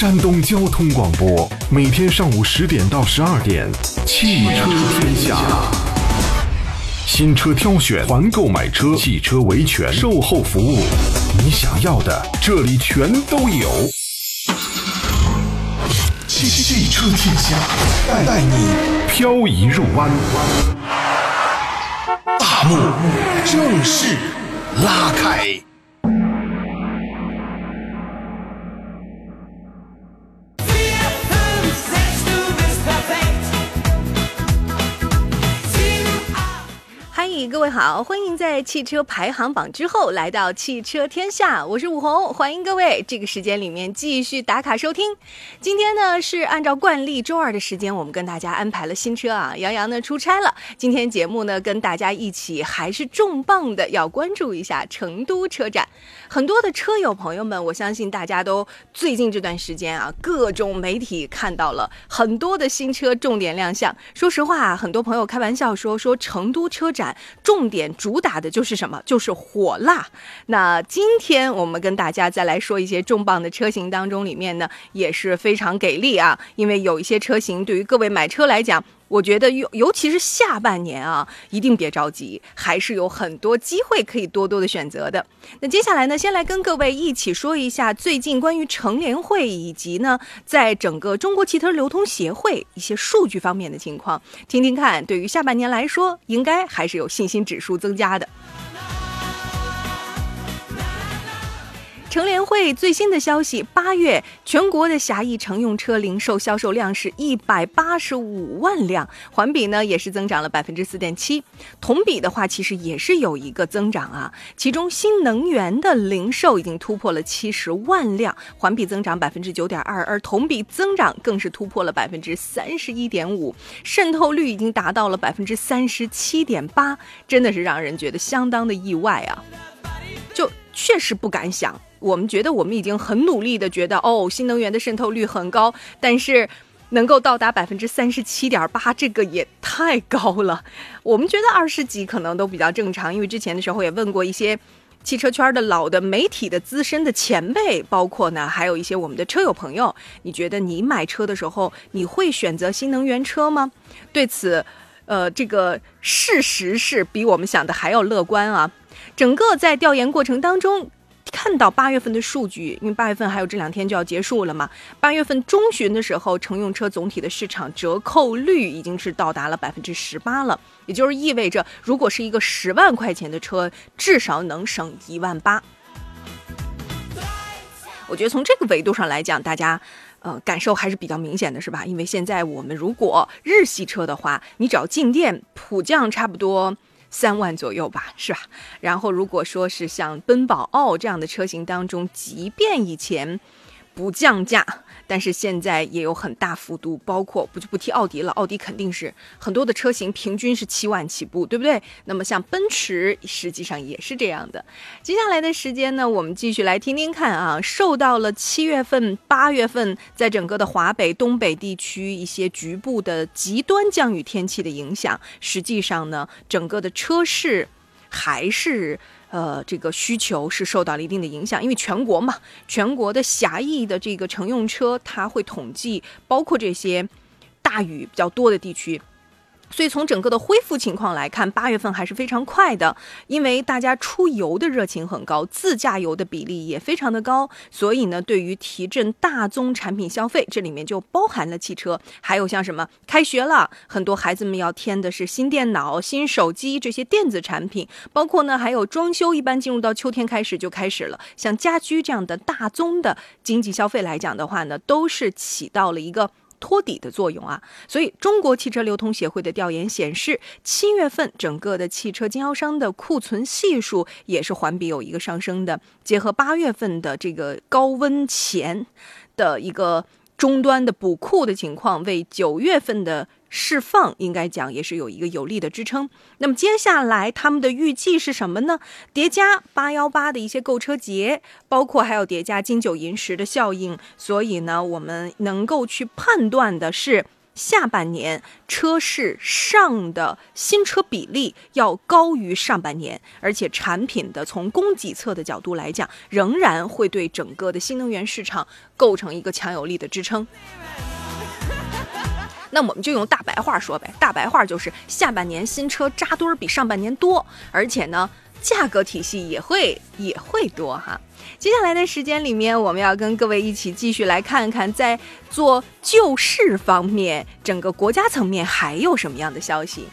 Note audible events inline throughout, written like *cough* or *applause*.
山东交通广播，每天上午十点到十二点，汽车天下。新车挑选、团购买车、汽车维权、售后服务，你想要的这里全都有。汽汽车天下，带带你漂移入弯。大幕正式拉开。各位好，欢迎在汽车排行榜之后来到汽车天下，我是武红，欢迎各位这个时间里面继续打卡收听。今天呢是按照惯例周二的时间，我们跟大家安排了新车啊，杨洋呢出差了，今天节目呢跟大家一起还是重磅的要关注一下成都车展。很多的车友朋友们，我相信大家都最近这段时间啊，各种媒体看到了很多的新车重点亮相。说实话啊，很多朋友开玩笑说说成都车展。重点主打的就是什么？就是火辣。那今天我们跟大家再来说一些重磅的车型当中，里面呢也是非常给力啊。因为有一些车型对于各位买车来讲。我觉得尤尤其是下半年啊，一定别着急，还是有很多机会可以多多的选择的。那接下来呢，先来跟各位一起说一下最近关于成联会以及呢，在整个中国汽车流通协会一些数据方面的情况，听听看，对于下半年来说，应该还是有信心指数增加的。乘联会最新的消息，八月全国的狭义乘用车零售销售量是一百八十五万辆，环比呢也是增长了百分之四点七，同比的话其实也是有一个增长啊。其中新能源的零售已经突破了七十万辆，环比增长百分之九点二，而同比增长更是突破了百分之三十一点五，渗透率已经达到了百分之三十七点八，真的是让人觉得相当的意外啊！就确实不敢想。我们觉得我们已经很努力的觉得哦，新能源的渗透率很高，但是能够到达百分之三十七点八，这个也太高了。*laughs* 我们觉得二十几可能都比较正常，因为之前的时候也问过一些汽车圈的老的媒体的资深的前辈，包括呢还有一些我们的车友朋友，你觉得你买车的时候你会选择新能源车吗？对此，呃，这个事实是比我们想的还要乐观啊。整个在调研过程当中。看到八月份的数据，因为八月份还有这两天就要结束了嘛。八月份中旬的时候，乘用车总体的市场折扣率已经是到达了百分之十八了，也就是意味着，如果是一个十万块钱的车，至少能省一万八。我觉得从这个维度上来讲，大家呃感受还是比较明显的，是吧？因为现在我们如果日系车的话，你只要进店普降差不多。三万左右吧，是吧？然后如果说是像奔宝奥这样的车型当中，即便以前不降价。但是现在也有很大幅度，包括不就不提奥迪了，奥迪肯定是很多的车型平均是七万起步，对不对？那么像奔驰实际上也是这样的。接下来的时间呢，我们继续来听听看啊，受到了七月份、八月份在整个的华北、东北地区一些局部的极端降雨天气的影响，实际上呢，整个的车市还是。呃，这个需求是受到了一定的影响，因为全国嘛，全国的狭义的这个乘用车，它会统计包括这些大雨比较多的地区。所以从整个的恢复情况来看，八月份还是非常快的，因为大家出游的热情很高，自驾游的比例也非常的高。所以呢，对于提振大宗产品消费，这里面就包含了汽车，还有像什么开学了，很多孩子们要添的是新电脑、新手机这些电子产品，包括呢还有装修，一般进入到秋天开始就开始了。像家居这样的大宗的经济消费来讲的话呢，都是起到了一个。托底的作用啊，所以中国汽车流通协会的调研显示，七月份整个的汽车经销商的库存系数也是环比有一个上升的。结合八月份的这个高温前的一个终端的补库的情况，为九月份的。释放应该讲也是有一个有力的支撑。那么接下来他们的预计是什么呢？叠加八幺八的一些购车节，包括还有叠加金九银十的效应，所以呢，我们能够去判断的是，下半年车市上的新车比例要高于上半年，而且产品的从供给侧的角度来讲，仍然会对整个的新能源市场构成一个强有力的支撑。那我们就用大白话说呗，大白话就是下半年新车扎堆儿比上半年多，而且呢，价格体系也会也会多哈。接下来的时间里面，我们要跟各位一起继续来看看，在做救市方面，整个国家层面还有什么样的消息。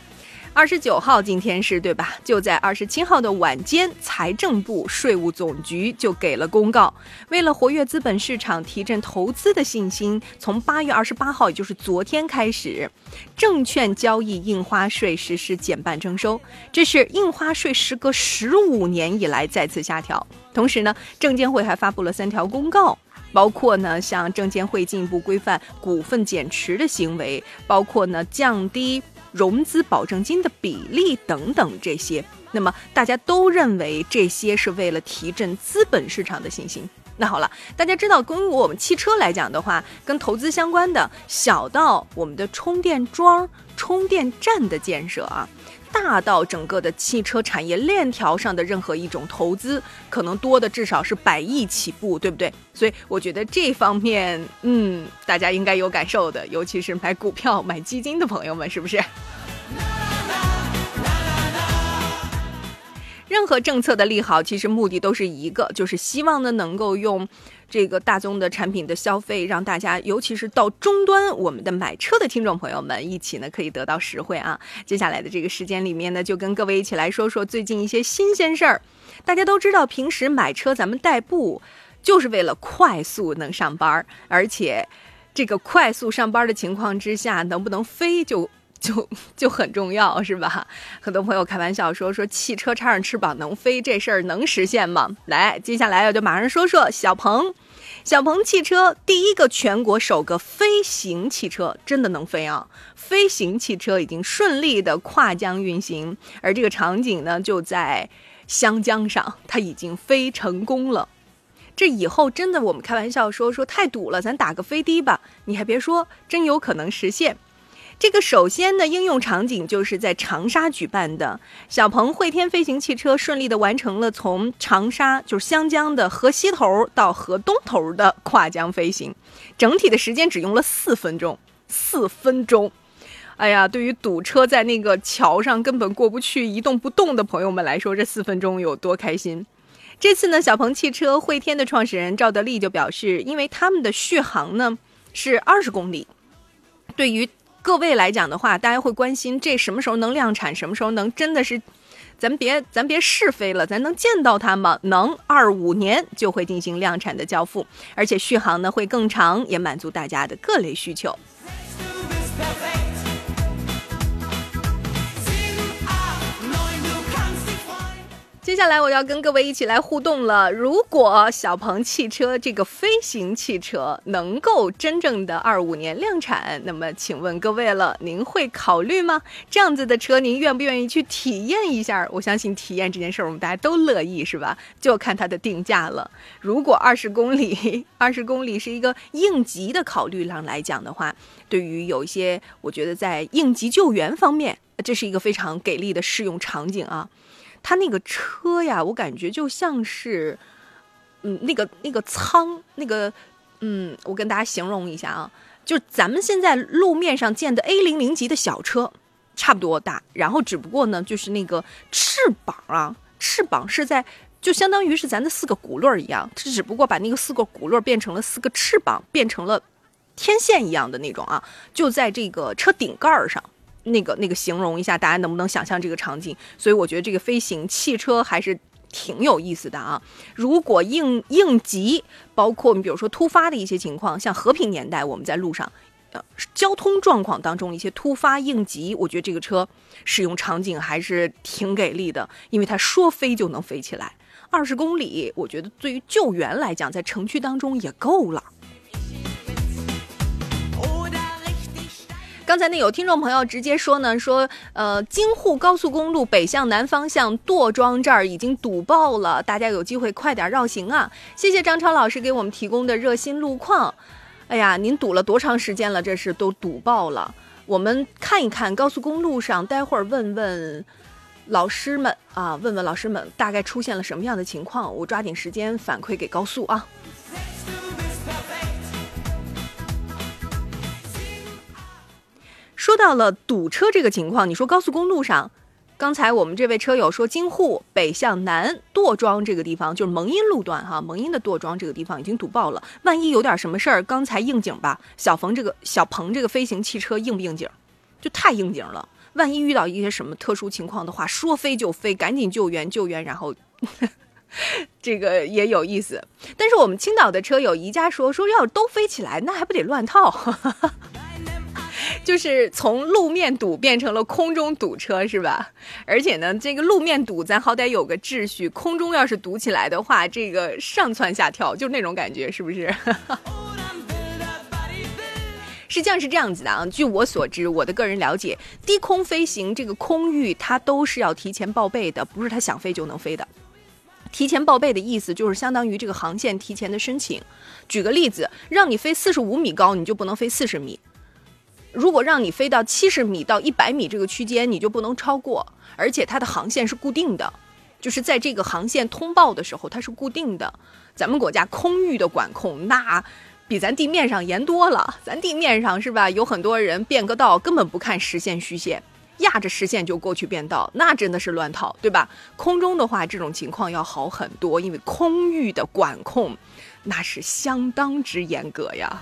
二十九号，今天是对吧？就在二十七号的晚间，财政部、税务总局就给了公告，为了活跃资本市场、提振投资的信心，从八月二十八号，也就是昨天开始，证券交易印花税实施减半征收。这是印花税时隔十五年以来再次下调。同时呢，证监会还发布了三条公告，包括呢，向证监会进一步规范股份减持的行为，包括呢，降低。融资保证金的比例等等这些，那么大家都认为这些是为了提振资本市场的信心。那好了，大家知道，跟我们汽车来讲的话，跟投资相关的，小到我们的充电桩、充电站的建设啊。大到整个的汽车产业链条上的任何一种投资，可能多的至少是百亿起步，对不对？所以我觉得这方面，嗯，大家应该有感受的，尤其是买股票、买基金的朋友们，是不是？任何政策的利好，其实目的都是一个，就是希望呢能够用这个大宗的产品的消费，让大家，尤其是到终端我们的买车的听众朋友们一起呢可以得到实惠啊。接下来的这个时间里面呢，就跟各位一起来说说最近一些新鲜事儿。大家都知道，平时买车咱们代步就是为了快速能上班，而且这个快速上班的情况之下，能不能飞就。就 *laughs* 就很重要，是吧？很多朋友开玩笑说说汽车插上翅膀能飞，这事儿能实现吗？来，接下来我就马上说说小鹏，小鹏汽车第一个全国首个飞行汽车真的能飞啊！飞行汽车已经顺利的跨江运行，而这个场景呢就在湘江上，它已经飞成功了。这以后真的，我们开玩笑说说太堵了，咱打个飞的吧，你还别说，真有可能实现。这个首先呢，应用场景就是在长沙举办的小鹏汇天飞行汽车顺利的完成了从长沙就是湘江的河西头到河东头的跨江飞行，整体的时间只用了四分钟，四分钟。哎呀，对于堵车在那个桥上根本过不去、一动不动的朋友们来说，这四分钟有多开心？这次呢，小鹏汽车汇天的创始人赵德利就表示，因为他们的续航呢是二十公里，对于各位来讲的话，大家会关心这什么时候能量产，什么时候能真的是，咱别咱别试飞了，咱能见到它吗？能，二五年就会进行量产的交付，而且续航呢会更长，也满足大家的各类需求。接下来我要跟各位一起来互动了。如果小鹏汽车这个飞行汽车能够真正的二五年量产，那么请问各位了，您会考虑吗？这样子的车，您愿不愿意去体验一下？我相信体验这件事儿，我们大家都乐意，是吧？就看它的定价了。如果二十公里，二十公里是一个应急的考虑上来讲的话，对于有一些，我觉得在应急救援方面，这是一个非常给力的适用场景啊。它那个车呀，我感觉就像是，嗯，那个那个舱，那个，嗯，我跟大家形容一下啊，就咱们现在路面上见的 A 零零级的小车，差不多大，然后只不过呢，就是那个翅膀啊，翅膀是在，就相当于是咱的四个轱辘一样，它只不过把那个四个轱辘变成了四个翅膀，变成了天线一样的那种啊，就在这个车顶盖上。那个那个形容一下，大家能不能想象这个场景？所以我觉得这个飞行汽车还是挺有意思的啊。如果应应急，包括你比如说突发的一些情况，像和平年代我们在路上，呃，交通状况当中一些突发应急，我觉得这个车使用场景还是挺给力的，因为它说飞就能飞起来，二十公里，我觉得对于救援来讲，在城区当中也够了。刚才呢，有听众朋友直接说呢，说呃，京沪高速公路北向南方向垛庄这儿已经堵爆了，大家有机会快点绕行啊！谢谢张超老师给我们提供的热心路况。哎呀，您堵了多长时间了？这是都堵爆了。我们看一看高速公路上，待会儿问问老师们啊，问问老师们大概出现了什么样的情况，我抓紧时间反馈给高速啊。说到了堵车这个情况，你说高速公路上，刚才我们这位车友说京沪北向南垛庄这个地方，就是蒙阴路段哈，蒙阴的垛庄这个地方已经堵爆了。万一有点什么事儿，刚才应景吧，小冯这个小鹏这个飞行汽车应不应景？就太应景了。万一遇到一些什么特殊情况的话，说飞就飞，赶紧救援救援，然后 *laughs* 这个也有意思。但是我们青岛的车友宜家说说，要是都飞起来，那还不得乱套？就是从路面堵变成了空中堵车，是吧？而且呢，这个路面堵咱好歹有个秩序，空中要是堵起来的话，这个上蹿下跳，就那种感觉，是不是？实际上是这样子的啊。据我所知，我的个人了解，低空飞行这个空域它都是要提前报备的，不是他想飞就能飞的。提前报备的意思就是相当于这个航线提前的申请。举个例子，让你飞四十五米高，你就不能飞四十米。如果让你飞到七十米到一百米这个区间，你就不能超过，而且它的航线是固定的，就是在这个航线通报的时候它是固定的。咱们国家空域的管控那比咱地面上严多了，咱地面上是吧？有很多人变个道根本不看实线虚线，压着实线就过去变道，那真的是乱套，对吧？空中的话这种情况要好很多，因为空域的管控那是相当之严格呀。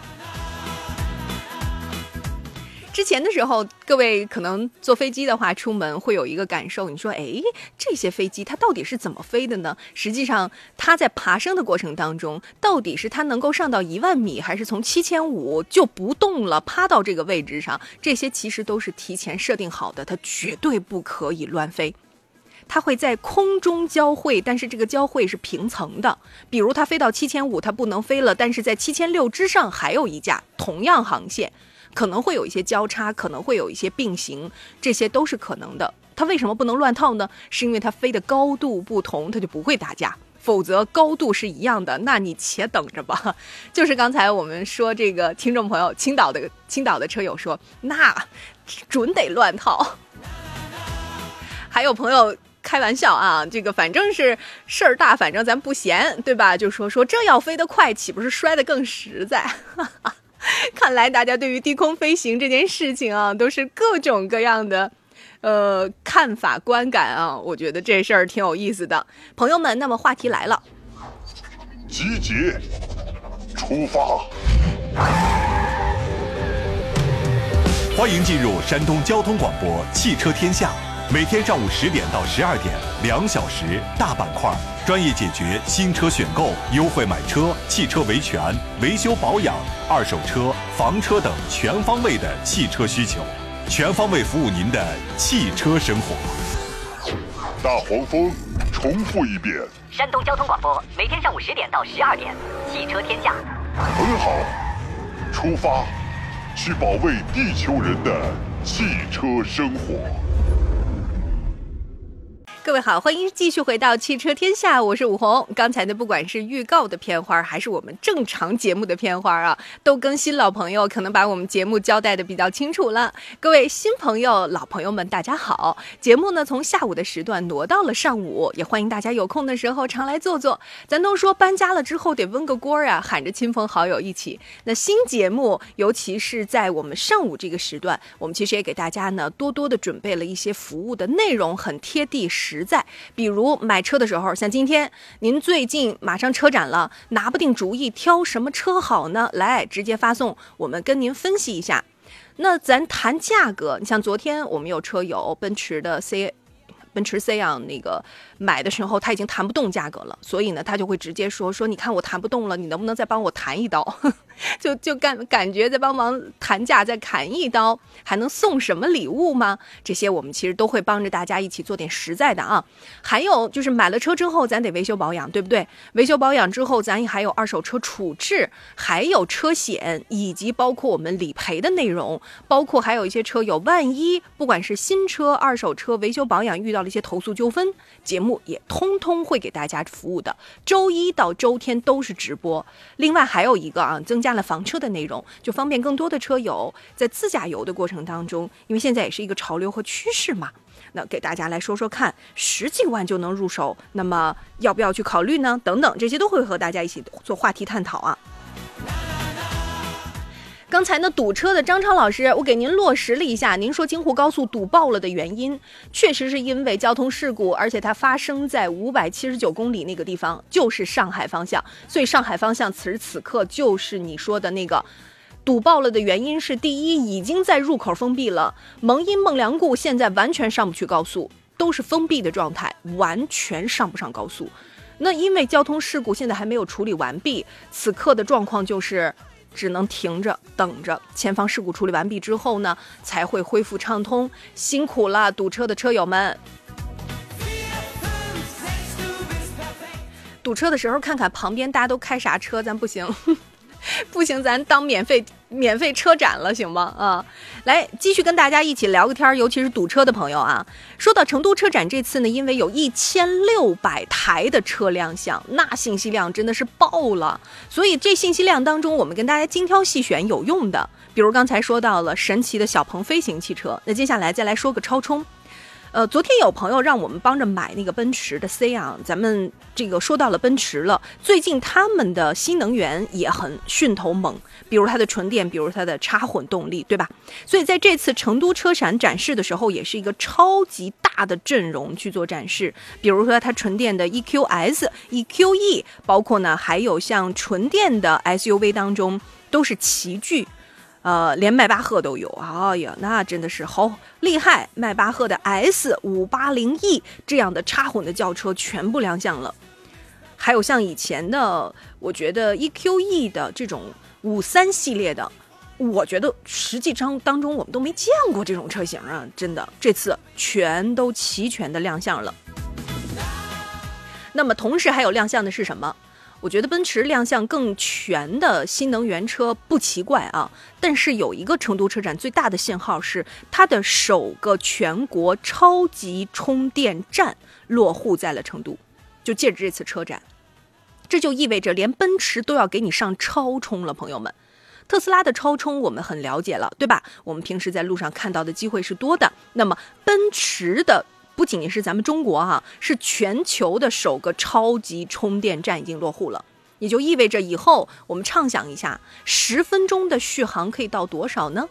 之前的时候，各位可能坐飞机的话，出门会有一个感受。你说，哎，这些飞机它到底是怎么飞的呢？实际上，它在爬升的过程当中，到底是它能够上到一万米，还是从七千五就不动了，趴到这个位置上？这些其实都是提前设定好的，它绝对不可以乱飞。它会在空中交汇，但是这个交汇是平层的。比如它飞到七千五，它不能飞了，但是在七千六之上还有一架同样航线。可能会有一些交叉，可能会有一些并行，这些都是可能的。它为什么不能乱套呢？是因为它飞的高度不同，它就不会打架。否则高度是一样的，那你且等着吧。*laughs* 就是刚才我们说这个听众朋友，青岛的青岛的车友说，那准得乱套。*laughs* 还有朋友开玩笑啊，这个反正是事儿大，反正咱不闲，对吧？就说说这要飞得快，岂不是摔得更实在？哈 *laughs* 哈 *laughs* 看来大家对于低空飞行这件事情啊，都是各种各样的，呃，看法观感啊。我觉得这事儿挺有意思的，朋友们。那么话题来了，集结，出发。欢迎进入山东交通广播《汽车天下》，每天上午十点到十二点，两小时大板块。专业解决新车选购、优惠买车、汽车维权、维修保养、二手车、房车等全方位的汽车需求，全方位服务您的汽车生活。大黄蜂，重复一遍。山东交通广播，每天上午十点到十二点，汽车天下。很好，出发，去保卫地球人的汽车生活。各位好，欢迎继续回到汽车天下，我是武红。刚才呢，不管是预告的片花，还是我们正常节目的片花啊，都跟新老朋友可能把我们节目交代的比较清楚了。各位新朋友、老朋友们，大家好！节目呢从下午的时段挪到了上午，也欢迎大家有空的时候常来坐坐。咱都说搬家了之后得温个锅啊，喊着亲朋好友一起。那新节目，尤其是在我们上午这个时段，我们其实也给大家呢多多的准备了一些服务的内容，很贴地实。实在，比如买车的时候，像今天您最近马上车展了，拿不定主意挑什么车好呢？来，直接发送，我们跟您分析一下。那咱谈价格，你像昨天我们有车友奔驰的 C，奔驰 C 啊，那个买的时候他已经谈不动价格了，所以呢，他就会直接说说，你看我谈不动了，你能不能再帮我谈一刀？*laughs* 就就感感觉在帮忙谈价，再砍一刀，还能送什么礼物吗？这些我们其实都会帮着大家一起做点实在的啊。还有就是买了车之后，咱得维修保养，对不对？维修保养之后，咱还有二手车处置，还有车险，以及包括我们理赔的内容，包括还有一些车友，万一不管是新车、二手车维修保养遇到了一些投诉纠纷，节目目也通通会给大家服务的。周一到周天都是直播。另外还有一个啊，增。加了房车的内容，就方便更多的车友在自驾游的过程当中，因为现在也是一个潮流和趋势嘛。那给大家来说说看，十几万就能入手，那么要不要去考虑呢？等等，这些都会和大家一起做话题探讨啊。刚才呢，堵车的张超老师，我给您落实了一下。您说京沪高速堵爆了的原因，确实是因为交通事故，而且它发生在五百七十九公里那个地方，就是上海方向。所以上海方向此时此刻就是你说的那个堵爆了的原因是：第一，已经在入口封闭了，蒙阴孟良崮现在完全上不去高速，都是封闭的状态，完全上不上高速。那因为交通事故现在还没有处理完毕，此刻的状况就是。只能停着等着，前方事故处理完毕之后呢，才会恢复畅通。辛苦了，堵车的车友们。堵车的时候看看旁边大家都开啥车，咱不行。*laughs* 不行，咱当免费免费车展了，行吗？啊，来继续跟大家一起聊个天儿，尤其是堵车的朋友啊。说到成都车展这次呢，因为有一千六百台的车亮相，那信息量真的是爆了。所以这信息量当中，我们跟大家精挑细选有用的，比如刚才说到了神奇的小鹏飞行汽车，那接下来再来说个超充。呃，昨天有朋友让我们帮着买那个奔驰的 C 啊，咱们这个说到了奔驰了，最近他们的新能源也很势头猛，比如它的纯电，比如它的插混动力，对吧？所以在这次成都车展展示的时候，也是一个超级大的阵容去做展示，比如说它纯电的 EQS、EQE，包括呢还有像纯电的 SUV 当中都是齐聚。呃，连迈巴赫都有，哎呀，那真的是好厉害！迈巴赫的 S 五八零 E 这样的插混的轿车全部亮相了，还有像以前的，我觉得 EQE 的这种五三系列的，我觉得实际上当中我们都没见过这种车型啊，真的，这次全都齐全的亮相了。那么同时还有亮相的是什么？我觉得奔驰亮相更全的新能源车不奇怪啊，但是有一个成都车展最大的信号是它的首个全国超级充电站落户在了成都，就借着这次车展，这就意味着连奔驰都要给你上超充了，朋友们。特斯拉的超充我们很了解了，对吧？我们平时在路上看到的机会是多的。那么奔驰的。不仅仅是咱们中国哈，是全球的首个超级充电站已经落户了，也就意味着以后我们畅想一下，十分钟的续航可以到多少呢？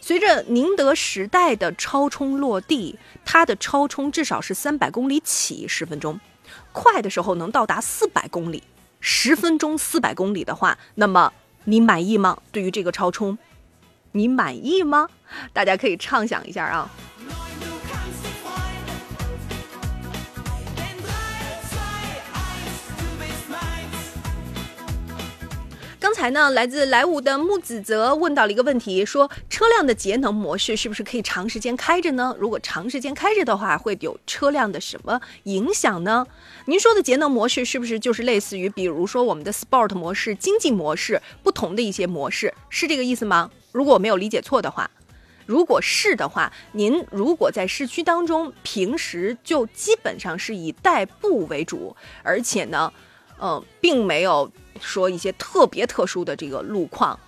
随着宁德时代的超充落地，它的超充至少是三百公里起，十分钟，快的时候能到达四百公里，十分钟四百公里的话，那么你满意吗？对于这个超充，你满意吗？大家可以畅想一下啊。刚才呢，来自莱芜的木子泽问到了一个问题，说车辆的节能模式是不是可以长时间开着呢？如果长时间开着的话，会有车辆的什么影响呢？您说的节能模式是不是就是类似于，比如说我们的 Sport 模式、经济模式不同的一些模式，是这个意思吗？如果我没有理解错的话，如果是的话，您如果在市区当中，平时就基本上是以代步为主，而且呢，嗯，并没有。说一些特别特殊的这个路况，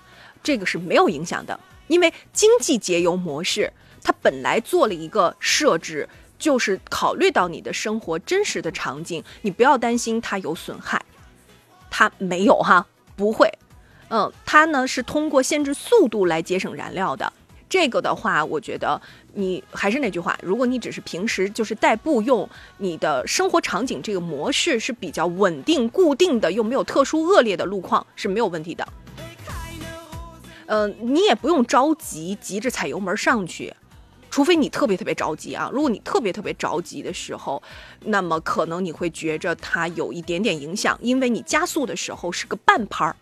这个是没有影响的，因为经济节油模式它本来做了一个设置，就是考虑到你的生活真实的场景，你不要担心它有损害，它没有哈，不会，嗯，它呢是通过限制速度来节省燃料的。这个的话，我觉得你还是那句话，如果你只是平时就是代步用，你的生活场景这个模式是比较稳定固定的，又没有特殊恶劣的路况是没有问题的。嗯，你也不用着急，急着踩油门上去，除非你特别特别着急啊。如果你特别特别着急的时候，那么可能你会觉着它有一点点影响，因为你加速的时候是个半拍儿，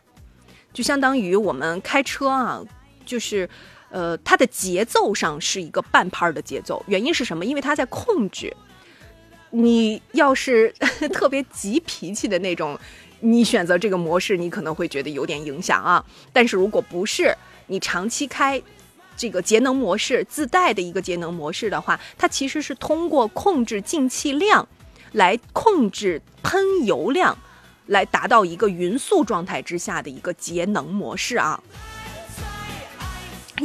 就相当于我们开车啊，就是。呃，它的节奏上是一个半拍的节奏，原因是什么？因为它在控制。你要是 *laughs* 特别急脾气的那种，你选择这个模式，你可能会觉得有点影响啊。但是如果不是你长期开这个节能模式自带的一个节能模式的话，它其实是通过控制进气量来控制喷油量，来达到一个匀速状态之下的一个节能模式啊。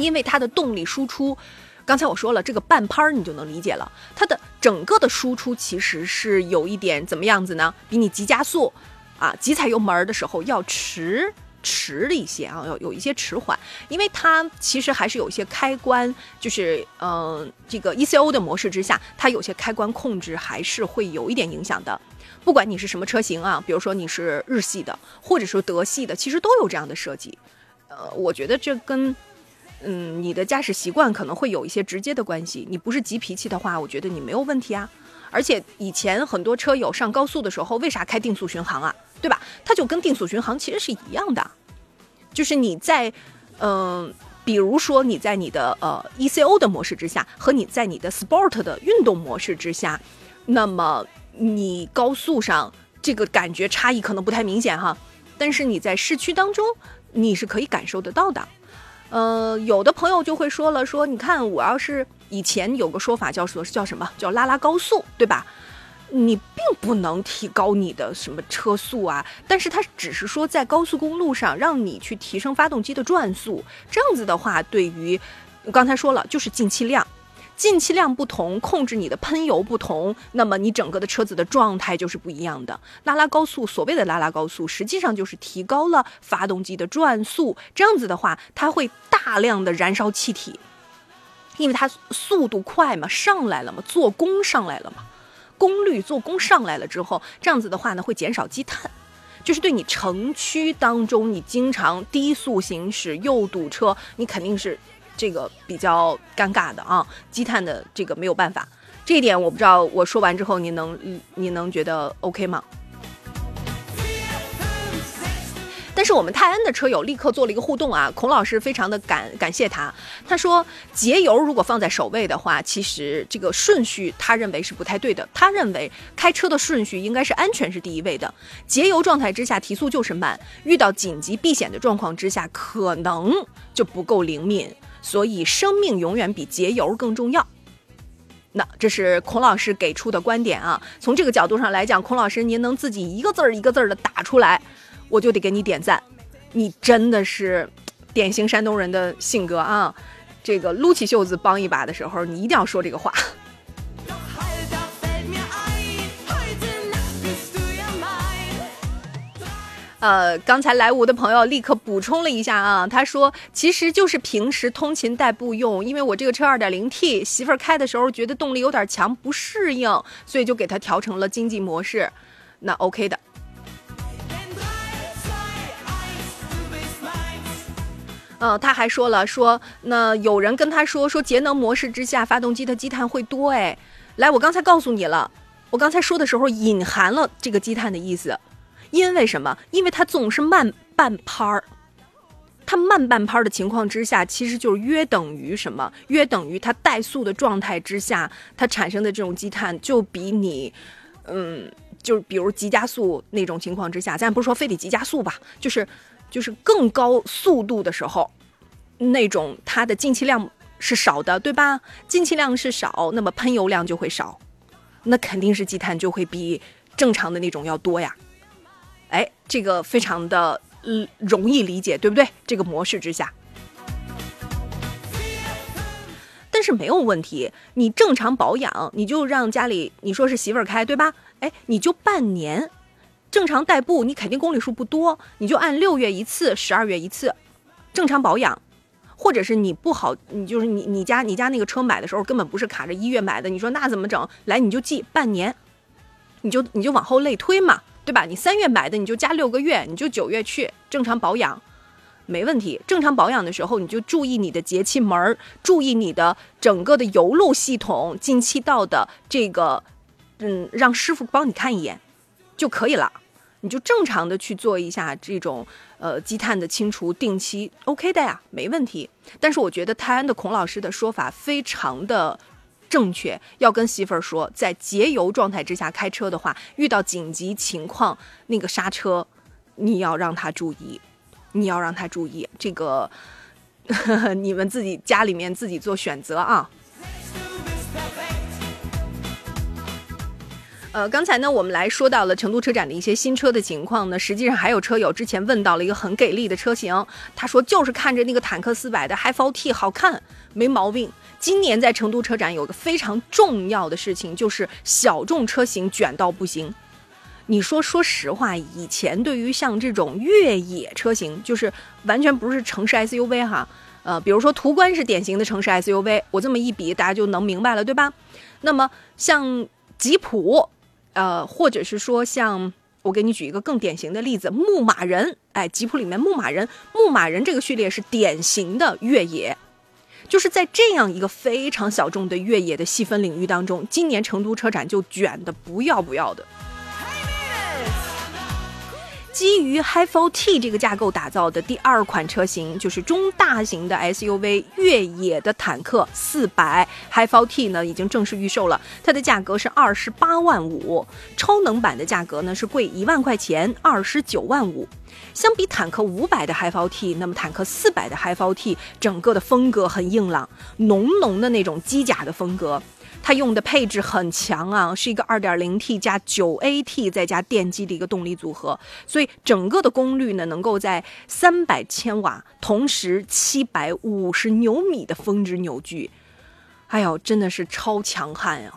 因为它的动力输出，刚才我说了，这个半拍儿你就能理解了，它的整个的输出其实是有一点怎么样子呢？比你急加速啊，急踩油门的时候要迟。迟了一些啊，有有一些迟缓，因为它其实还是有一些开关，就是嗯，这个 ECO 的模式之下，它有些开关控制还是会有一点影响的。不管你是什么车型啊，比如说你是日系的，或者说德系的，其实都有这样的设计。呃，我觉得这跟嗯你的驾驶习惯可能会有一些直接的关系。你不是急脾气的话，我觉得你没有问题啊。而且以前很多车友上高速的时候，为啥开定速巡航啊？对吧？它就跟定速巡航其实是一样的，就是你在，嗯，比如说你在你的呃 ECO 的模式之下，和你在你的 Sport 的运动模式之下，那么你高速上这个感觉差异可能不太明显哈，但是你在市区当中你是可以感受得到的。呃，有的朋友就会说了，说你看我要是以前有个说法叫说叫什么叫拉拉高速，对吧？你并不能提高你的什么车速啊，但是它只是说在高速公路上让你去提升发动机的转速，这样子的话，对于我刚才说了就是进气量，进气量不同，控制你的喷油不同，那么你整个的车子的状态就是不一样的。拉拉高速，所谓的拉拉高速，实际上就是提高了发动机的转速，这样子的话，它会大量的燃烧气体，因为它速度快嘛，上来了嘛，做功上来了嘛。功率做功上来了之后，这样子的话呢，会减少积碳，就是对你城区当中你经常低速行驶又堵车，你肯定是这个比较尴尬的啊，积碳的这个没有办法，这一点我不知道我说完之后你能你能觉得 OK 吗？但是我们泰安的车友立刻做了一个互动啊，孔老师非常的感感谢他。他说节油如果放在首位的话，其实这个顺序他认为是不太对的。他认为开车的顺序应该是安全是第一位的，节油状态之下提速就是慢，遇到紧急避险的状况之下可能就不够灵敏，所以生命永远比节油更重要。那这是孔老师给出的观点啊。从这个角度上来讲，孔老师您能自己一个字儿一个字儿的打出来。我就得给你点赞，你真的是典型山东人的性格啊！这个撸起袖子帮一把的时候，你一定要说这个话。呃，刚才来吴的朋友立刻补充了一下啊，他说其实就是平时通勤代步用，因为我这个车二点零 T，媳妇儿开的时候觉得动力有点强，不适应，所以就给它调成了经济模式，那 OK 的。嗯，他还说了，说那有人跟他说，说节能模式之下，发动机的积碳会多。哎，来，我刚才告诉你了，我刚才说的时候隐含了这个积碳的意思，因为什么？因为它总是慢半拍儿，它慢半拍儿的情况之下，其实就是约等于什么？约等于它怠速的状态之下，它产生的这种积碳就比你，嗯，就是比如急加速那种情况之下，咱不是说非得急加速吧，就是。就是更高速度的时候，那种它的进气量是少的，对吧？进气量是少，那么喷油量就会少，那肯定是积碳就会比正常的那种要多呀。哎，这个非常的嗯容易理解，对不对？这个模式之下，但是没有问题，你正常保养，你就让家里你说是媳妇儿开，对吧？哎，你就半年。正常代步，你肯定公里数不多，你就按六月一次，十二月一次，正常保养，或者是你不好，你就是你你家你家那个车买的时候根本不是卡着一月买的，你说那怎么整？来你就记半年，你就你就往后类推嘛，对吧？你三月买的你就加六个月，你就九月去正常保养，没问题。正常保养的时候你就注意你的节气门儿，注意你的整个的油路系统、进气道的这个，嗯，让师傅帮你看一眼就可以了。你就正常的去做一下这种呃积碳的清除，定期 OK 的呀，没问题。但是我觉得泰安的孔老师的说法非常的正确，要跟媳妇儿说，在节油状态之下开车的话，遇到紧急情况，那个刹车你要让他注意，你要让他注意，这个呵呵 *laughs* 你们自己家里面自己做选择啊。呃，刚才呢，我们来说到了成都车展的一些新车的情况呢。实际上还有车友之前问到了一个很给力的车型，他说就是看着那个坦克四百的 Hi4T 好看，没毛病。今年在成都车展有个非常重要的事情，就是小众车型卷到不行。你说，说实话，以前对于像这种越野车型，就是完全不是城市 SUV 哈，呃，比如说途观是典型的城市 SUV，我这么一比，大家就能明白了，对吧？那么像吉普。呃，或者是说，像我给你举一个更典型的例子，牧马人，哎，吉普里面牧马人，牧马人这个序列是典型的越野，就是在这样一个非常小众的越野的细分领域当中，今年成都车展就卷的不要不要的。基于 Hi4T 这个架构打造的第二款车型，就是中大型的 SUV 越野的坦克四百 Hi4T 呢，已经正式预售了。它的价格是二十八万五，超能版的价格呢是贵一万块钱，二十九万五。相比坦克五百的 Hi4T，那么坦克四百的 Hi4T 整个的风格很硬朗，浓浓的那种机甲的风格。它用的配置很强啊，是一个 2.0T 加 9AT 再加电机的一个动力组合，所以整个的功率呢能够在300千瓦，同时750牛米的峰值扭矩，哎呦，真的是超强悍呀！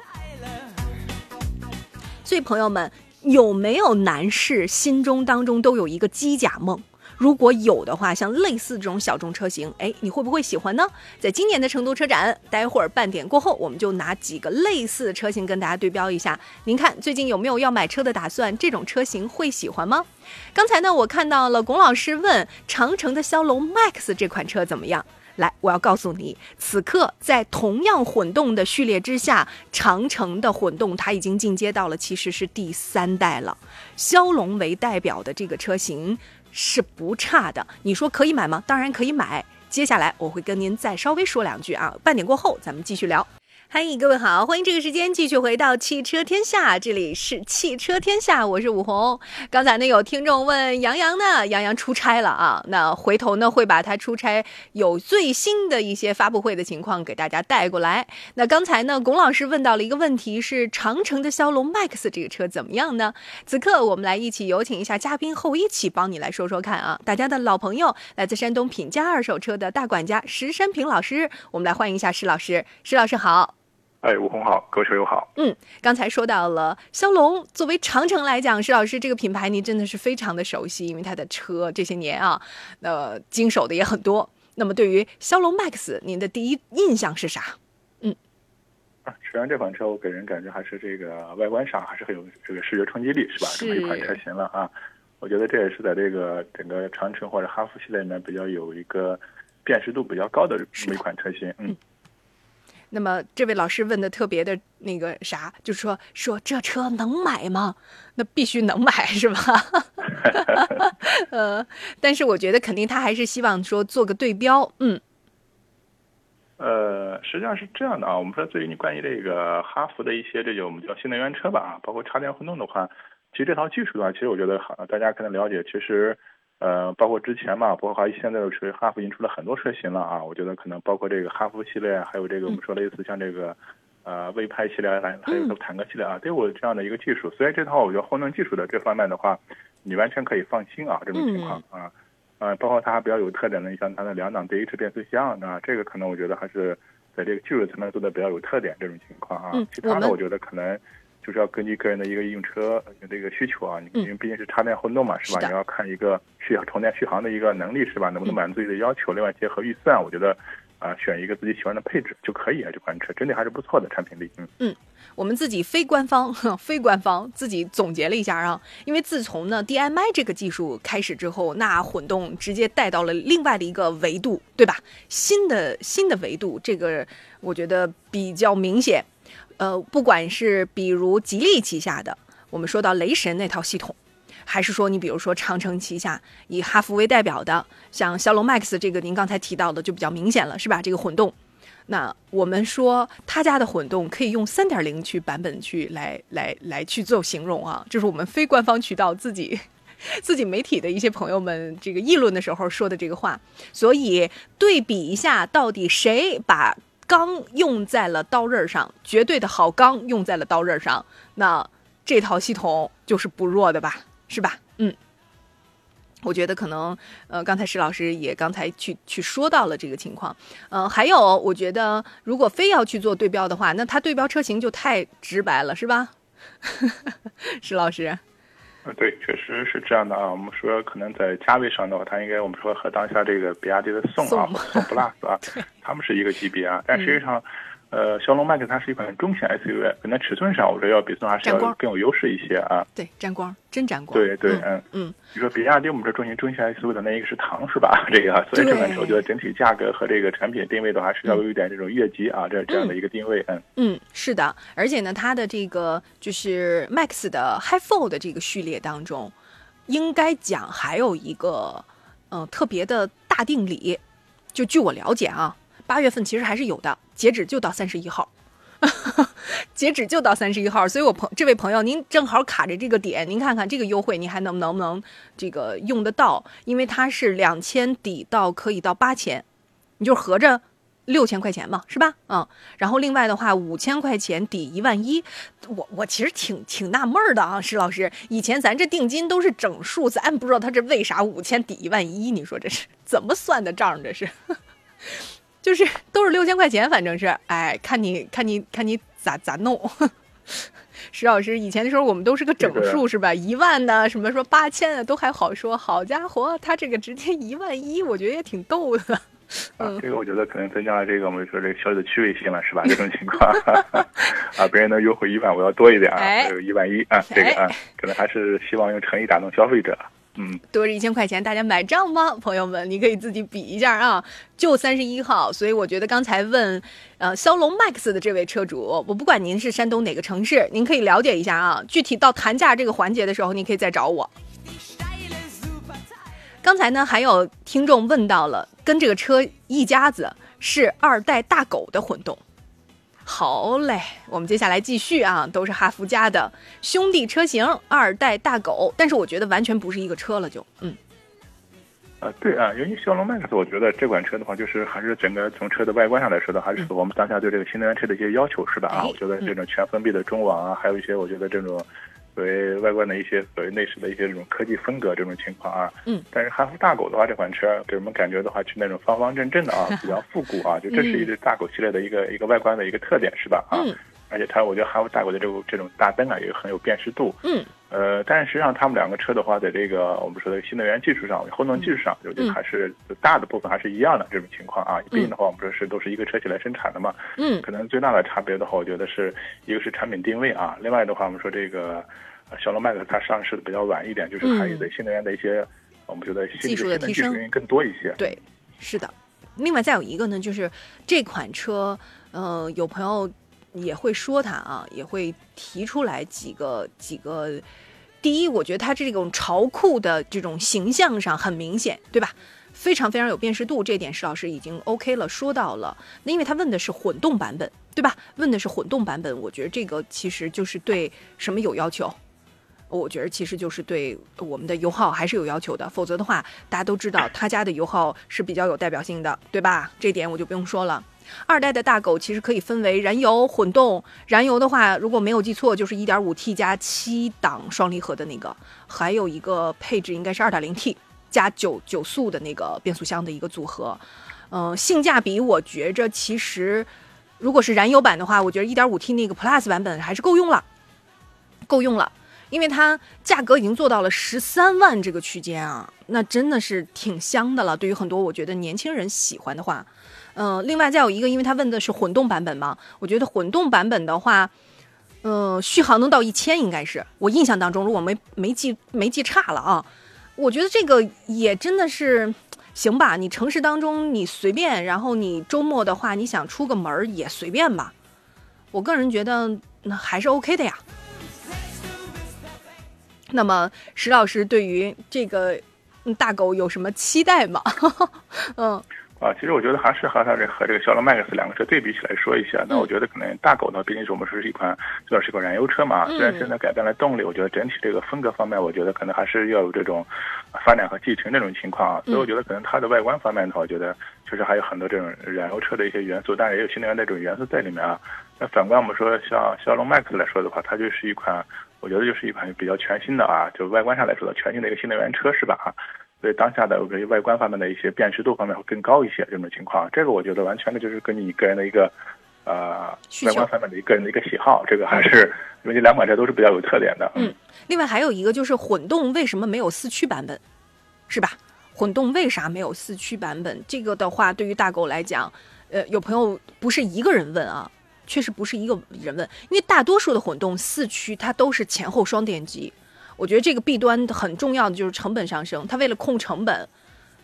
所以朋友们，有没有男士心中当中都有一个机甲梦？如果有的话，像类似这种小众车型，哎，你会不会喜欢呢？在今年的成都车展，待会儿半点过后，我们就拿几个类似车型跟大家对标一下。您看，最近有没有要买车的打算？这种车型会喜欢吗？刚才呢，我看到了龚老师问长城的骁龙 Max 这款车怎么样？来，我要告诉你，此刻在同样混动的序列之下，长城的混动它已经进阶到了其实是第三代了。骁龙为代表的这个车型。是不差的，你说可以买吗？当然可以买。接下来我会跟您再稍微说两句啊，半点过后咱们继续聊。嗨，各位好，欢迎这个时间继续回到汽车天下，这里是汽车天下，我是武红。刚才呢有听众问杨洋呢，杨洋出差了啊，那回头呢会把他出差有最新的一些发布会的情况给大家带过来。那刚才呢，龚老师问到了一个问题，是长城的骁龙 MAX 这个车怎么样呢？此刻我们来一起有请一下嘉宾后一起帮你来说说看啊，大家的老朋友，来自山东品佳二手车的大管家石山平老师，我们来欢迎一下石老师，石老师好。哎，吴红好，各位车友好。嗯，刚才说到了骁龙，作为长城来讲，石老师这个品牌您真的是非常的熟悉，因为它的车这些年啊，呃，经手的也很多。那么对于骁龙 Max，您的第一印象是啥？嗯，啊，实际上这款车我给人感觉还是这个外观上还是很有这个视觉冲击力，是吧？这么一款车型了啊，我觉得这也是在这个整个长城或者哈弗系列里面比较有一个辨识度比较高的这么一款车型，嗯。那么这位老师问的特别的那个啥，就是说说这车能买吗？那必须能买是吧？*laughs* 呃，但是我觉得肯定他还是希望说做个对标，嗯。呃，实际上是这样的啊，我们说对于你关于这个哈弗的一些这种我们叫新能源车吧啊，包括插电混动的话，其实这套技术的话，其实我觉得好，大家可能了解，其实。呃，包括之前嘛，包括还现在的车，哈弗已经出了很多车型了啊。我觉得可能包括这个哈弗系列，还有这个我们说类似像这个，呃，魏派系列，还还有个坦克系列啊，都有这样的一个技术。所以这套我觉得混动技术的这方面的话，你完全可以放心啊，这种情况啊，呃，包括它还比较有特点的，你像它的两档 DH 变速箱啊，这个可能我觉得还是在这个技术层面做的比较有特点这种情况啊。其他的我觉得可能。就是要根据个人的一个用车的一个需求啊，因为毕竟是插电混动嘛，是吧？你要看一个续充电续航的一个能力，是吧？能不能满足你的要求？另外结合预算，我觉得啊，选一个自己喜欢的配置就可以啊。这款车真的还是不错的产品力。嗯嗯，我们自己非官方、非官方自己总结了一下啊，因为自从呢 DMI 这个技术开始之后，那混动直接带到了另外的一个维度，对吧？新的新的维度，这个我觉得比较明显。呃，不管是比如吉利旗下的，我们说到雷神那套系统，还是说你比如说长城旗下以哈弗为代表的，像骁龙 Max 这个您刚才提到的就比较明显了，是吧？这个混动，那我们说他家的混动可以用三点零去版本去来来来去做形容啊，这是我们非官方渠道自己 *laughs* 自己媒体的一些朋友们这个议论的时候说的这个话，所以对比一下，到底谁把。钢用在了刀刃上，绝对的好钢用在了刀刃上。那这套系统就是不弱的吧，是吧？嗯。我觉得可能，呃，刚才石老师也刚才去去说到了这个情况，呃，还有，我觉得如果非要去做对标的话，那它对标车型就太直白了，是吧？*laughs* 石老师，呃，对，确实是这样的啊。我们说可能在价位上的话，它应该我们说和当下这个比亚迪的宋啊、宋 plus 啊，*laughs* 它们是一个级别啊，但实际上。呃，骁龙 Max 它是一款中型 SUV，可能尺寸上我觉得要比宋还是要更有优势一些啊。对，沾光，真沾光。对对，嗯嗯。你说比亚迪我们这中型中型 SUV 的那一个是唐是吧？*laughs* 这个，所以这款车我觉得整体价格和这个产品定位的话是要有一点这种越级啊，这这样的一个定位，嗯。嗯，是的，而且呢，它的这个就是 Max 的 High Four 的这个序列当中，应该讲还有一个嗯特别的大定理，就据我了解啊。八月份其实还是有的，截止就到三十一号，*laughs* 截止就到三十一号，所以我朋这位朋友，您正好卡着这个点，您看看这个优惠，您还能能不能这个用得到？因为它是两千抵到可以到八千，你就合着六千块钱嘛，是吧？嗯，然后另外的话，五千块钱抵一万一，我我其实挺挺纳闷的啊，石老师，以前咱这定金都是整数，咱不知道他这为啥五千抵一万一？你说这是怎么算的账？这是？*laughs* 就是都是六千块钱，反正是，哎，看你看你看你咋咋弄。石老师以前的时候，我们都是个整数，是吧？一万的，什么说八千的都还好说。好家伙，他这个直接一万一，我觉得也挺逗的。啊，这个我觉得可能增加了这个我们说这个消费的趣味性了，是吧？这种情况 *laughs* 啊，别人能优惠一万，我要多一点啊，有一万一啊，这个啊，可能还是希望用诚意打动消费者。嗯，多一千块钱，大家买账吗？朋友们，你可以自己比一下啊。就三十一号，所以我觉得刚才问，呃，骁龙 Max 的这位车主，我不管您是山东哪个城市，您可以了解一下啊。具体到谈价这个环节的时候，您可以再找我。刚才呢，还有听众问到了，跟这个车一家子是二代大狗的混动。好嘞，我们接下来继续啊，都是哈弗家的兄弟车型，二代大狗，但是我觉得完全不是一个车了，就嗯，啊对啊，由于骁龙 Max，我觉得这款车的话，就是还是整个从车的外观上来说的，还是我们当下对这个新能源车的一些要求是吧？啊，我觉得这种全封闭的中网啊，还有一些我觉得这种。所谓外观的一些所谓内饰的一些这种科技风格这种情况啊，嗯，但是哈弗大狗的话，这款车给我们感觉的话是那种方方正正的啊，比较复古啊，就这是一只大狗系列的一个一个外观的一个特点是吧？啊，而且它我觉得哈弗大狗的这个这种大灯啊也很有辨识度，嗯，呃，但是实际上他们两个车的话，在这个我们说的新能源技术上、混动技术上，我觉得还是大的部分还是一样的这种情况啊。毕竟的话，我们说是都是一个车企来生产的嘛，嗯，可能最大的差别的话，我觉得是一个是产品定位啊，另外的话，我们说这个。小龙 Max 它上市的比较晚一点，就是还有的新能源的一些，我们觉得技术的提升更多一些。对，是的。另外再有一个呢，就是这款车，呃，有朋友也会说它啊，也会提出来几个几个。第一，我觉得它这种潮酷的这种形象上很明显，对吧？非常非常有辨识度，这点石老师已经 OK 了，说到了。那因为他问的是混动版本，对吧？问的是混动版本，我觉得这个其实就是对什么有要求？我觉得其实就是对我们的油耗还是有要求的，否则的话，大家都知道他家的油耗是比较有代表性的，对吧？这点我就不用说了。二代的大狗其实可以分为燃油、混动。燃油的话，如果没有记错，就是 1.5T 加七档双离合的那个，还有一个配置应该是 2.0T 加九九速的那个变速箱的一个组合。嗯，性价比我觉着其实，如果是燃油版的话，我觉得 1.5T 那个 Plus 版本还是够用了，够用了。因为它价格已经做到了十三万这个区间啊，那真的是挺香的了。对于很多我觉得年轻人喜欢的话，嗯，另外再有一个，因为他问的是混动版本嘛，我觉得混动版本的话，嗯，续航能到一千，应该是我印象当中，如果没没记没记差了啊，我觉得这个也真的是行吧。你城市当中你随便，然后你周末的话，你想出个门也随便吧。我个人觉得那还是 OK 的呀。那么石老师对于这个大狗有什么期待吗？*laughs* 嗯，啊，其实我觉得还是和它这和这个骁龙 Max 两个车对比起来说一下。那我觉得可能大狗呢，毕竟是我们说是一款主要是一款燃油车嘛，虽然现在改变了动力，我觉得整体这个风格方面，我觉得可能还是要有这种发展和继承这种情况啊。所以我觉得可能它的外观方面的话，我觉得确实还有很多这种燃油车的一些元素，当然也有新能源那种元素在里面啊。那反观我们说像骁龙 Max 来说的话，它就是一款。我觉得就是一款比较全新的啊，就外观上来说的全新的一个新能源车是吧？啊，所以当下的对外观方面的一些辨识度方面会更高一些这种情况，这个我觉得完全的就是根据你个人的一个呃外观方面的一个人的一个喜好，这个还是因为这两款车都是比较有特点的。嗯，另外还有一个就是混动为什么没有四驱版本，是吧？混动为啥没有四驱版本？这个的话，对于大狗来讲，呃，有朋友不是一个人问啊，确实不是一个人问，因为大多数的混动四驱它都是前后双电机。我觉得这个弊端很重要的就是成本上升，它为了控成本，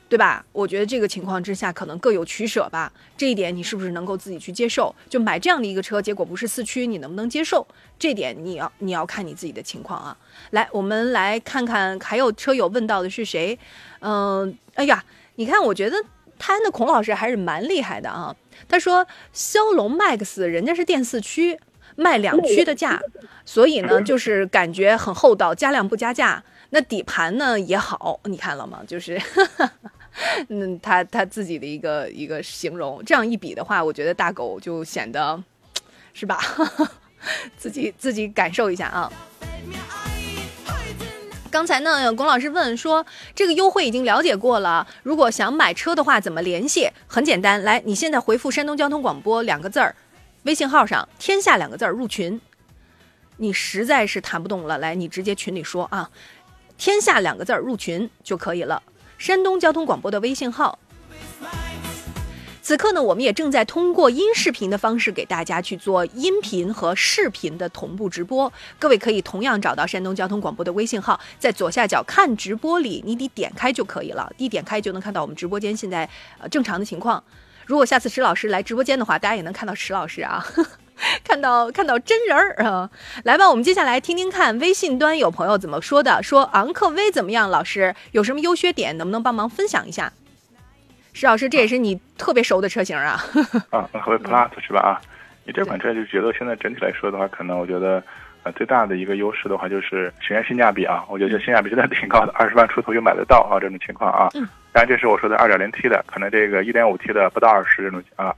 对吧？我觉得这个情况之下可能各有取舍吧。这一点你是不是能够自己去接受？就买这样的一个车，结果不是四驱，你能不能接受？这点你要你要看你自己的情况啊。来，我们来看看还有车友问到的是谁？嗯、哎呀，你看，我觉得泰安的孔老师还是蛮厉害的啊。他说，骁龙 Max 人家是电四驱，卖两驱的价，所以呢，就是感觉很厚道，加量不加价。那底盘呢也好，你看了吗？就是，*laughs* 嗯，他他自己的一个一个形容，这样一比的话，我觉得大狗就显得，*tsk* 是吧？*laughs* 自己自己感受一下啊。刚才呢，龚老师问说，这个优惠已经了解过了，如果想买车的话，怎么联系？很简单，来，你现在回复山东交通广播两个字儿，微信号上“天下”两个字儿入群。你实在是谈不动了，来，你直接群里说啊，“天下”两个字儿入群就可以了。山东交通广播的微信号。此刻呢，我们也正在通过音视频的方式给大家去做音频和视频的同步直播。各位可以同样找到山东交通广播的微信号，在左下角看直播里，你得点开就可以了，一点开就能看到我们直播间现在呃正常的情况。如果下次石老师来直播间的话，大家也能看到石老师啊，*laughs* 看到看到真人儿啊。来吧，我们接下来听听看微信端有朋友怎么说的，说昂科威怎么样？老师有什么优缺点，能不能帮忙分享一下？石老师，这也是你特别熟的车型啊。啊，*laughs* 和 Plus 是吧？啊，你这款车就觉得现在整体来说的话，可能我觉得呃最大的一个优势的话就是首先性价比啊，我觉得性价比真的挺高的，二十万出头就买得到啊这种情况啊。嗯。当然这是我说的二点零 T 的，可能这个一点五 T 的不到二十这种啊。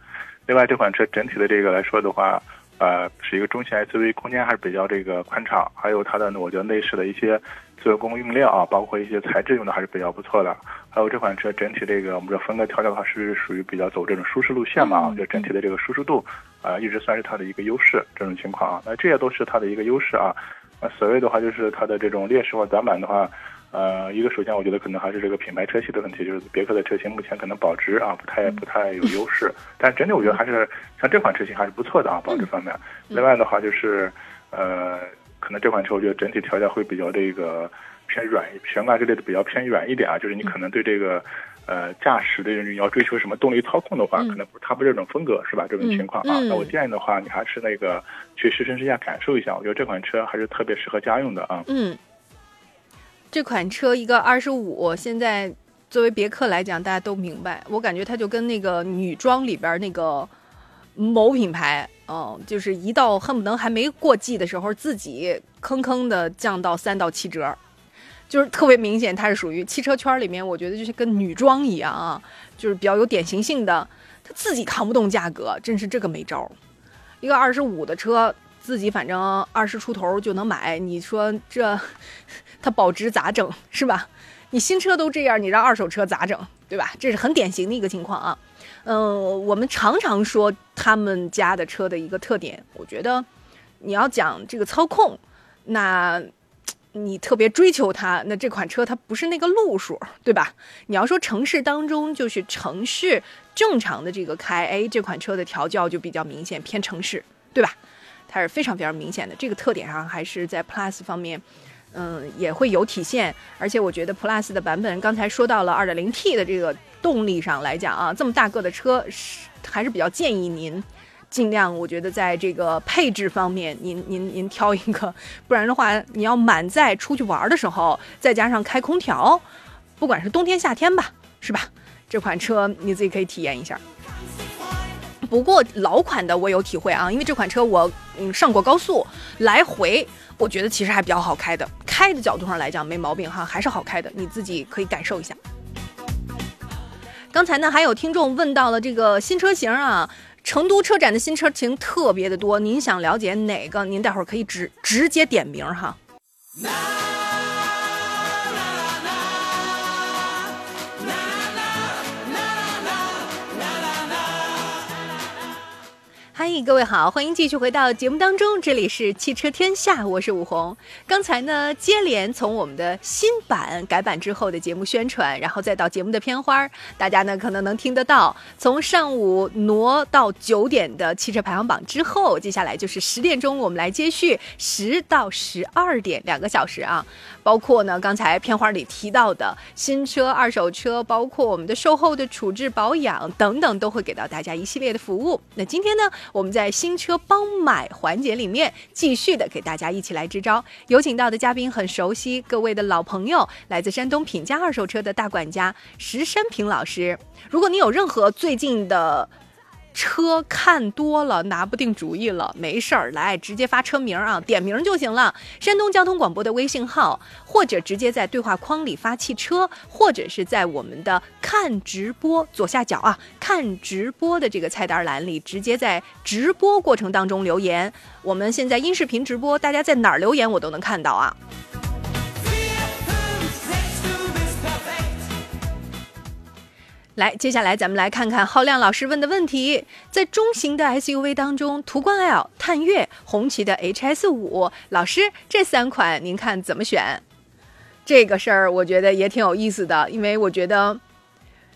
另外这款车整体的这个来说的话，呃是一个中型 SUV，空间还是比较这个宽敞，还有它的我觉得内饰的一些做工用料啊，包括一些材质用的还是比较不错的。还有这款车整体这个我们这风格调教的话是属于比较走这种舒适路线嘛，我觉得整体的这个舒适度啊、一直算是它的一个优势这种情况啊。那这些都是它的一个优势啊。那所谓的话就是它的这种劣势或短板的话，呃，一个首先我觉得可能还是这个品牌车系的问题，就是别克的车型目前可能保值啊不太不太有优势，但整体我觉得还是像这款车型还是不错的啊，保值方面。另外的话就是呃，可能这款车我觉得整体调教会比较这个偏软，悬挂之类的比较偏软一点啊，就是你可能对这个。呃，驾驶的人你要追求什么动力操控的话，嗯可能不是它不是这种风格是吧？这种情况啊，嗯那我建议的话，你还是那个去试乘试驾感受一下，我觉得这款车还是特别适合家用的啊。嗯，这款车一个二十五，现在作为别克来讲，大家都明白，我感觉它就跟那个女装里边那个某品牌，嗯，就是一到恨不得还没过季的时候，自己吭吭的降到三到七折。就是特别明显，它是属于汽车圈里面，我觉得就是跟女装一样啊，就是比较有典型性的。他自己扛不动价格，真是这个没招儿。一个二十五的车，自己反正二十出头就能买，你说这它保值咋整是吧？你新车都这样，你让二手车咋整对吧？这是很典型的一个情况啊。嗯，我们常常说他们家的车的一个特点，我觉得你要讲这个操控，那。你特别追求它，那这款车它不是那个路数，对吧？你要说城市当中就是城市正常的这个开，哎，这款车的调教就比较明显偏城市，对吧？它是非常非常明显的，这个特点上还是在 Plus 方面，嗯，也会有体现。而且我觉得 Plus 的版本，刚才说到了 2.0T 的这个动力上来讲啊，这么大个的车是还是比较建议您。尽量，我觉得在这个配置方面，您您您挑一个，*laughs* 不然的话，你要满载出去玩的时候，再加上开空调，不管是冬天夏天吧，是吧？这款车你自己可以体验一下。不过老款的我有体会啊，因为这款车我嗯上过高速，来回我觉得其实还比较好开的，开的角度上来讲没毛病哈，还是好开的，你自己可以感受一下。刚才呢，还有听众问到了这个新车型啊。成都车展的新车型特别的多，您想了解哪个？您待会儿可以直直接点名哈。嗨，各位好，欢迎继续回到节目当中，这里是汽车天下，我是武红。刚才呢，接连从我们的新版改版之后的节目宣传，然后再到节目的片花，大家呢可能能听得到。从上午挪到九点的汽车排行榜之后，接下来就是十点钟，我们来接续十到十二点两个小时啊，包括呢刚才片花里提到的新车、二手车，包括我们的售后的处置、保养等等，都会给到大家一系列的服务。那今天呢？我们在新车帮买环节里面，继续的给大家一起来支招。有请到的嘉宾很熟悉，各位的老朋友，来自山东品家二手车的大管家石山平老师。如果你有任何最近的，车看多了拿不定主意了，没事儿，来直接发车名啊，点名就行了。山东交通广播的微信号，或者直接在对话框里发汽车，或者是在我们的看直播左下角啊，看直播的这个菜单栏里，直接在直播过程当中留言。我们现在音视频直播，大家在哪儿留言我都能看到啊。来，接下来咱们来看看浩亮老师问的问题：在中型的 SUV 当中，途观 L、探岳、红旗的 HS 五，老师这三款您看怎么选？这个事儿我觉得也挺有意思的，因为我觉得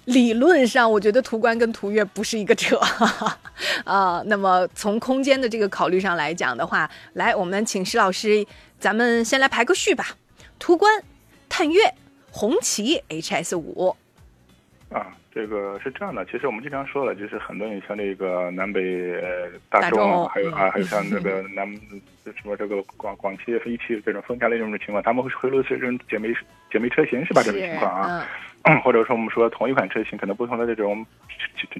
理论上，我觉得途观跟途岳不是一个车 *laughs* 啊。那么从空间的这个考虑上来讲的话，来，我们请石老师，咱们先来排个序吧：途观、探岳、红旗 HS 五。啊。这个是这样的，其实我们经常说了，就是很多你像这个南北呃大众，还有啊，还有像那个南什么这个广广汽、一汽这种分开的这种情况，他们会会录制这种姐妹姐妹车型是吧？这种情况啊。或者说我们说同一款车型，可能不同的这种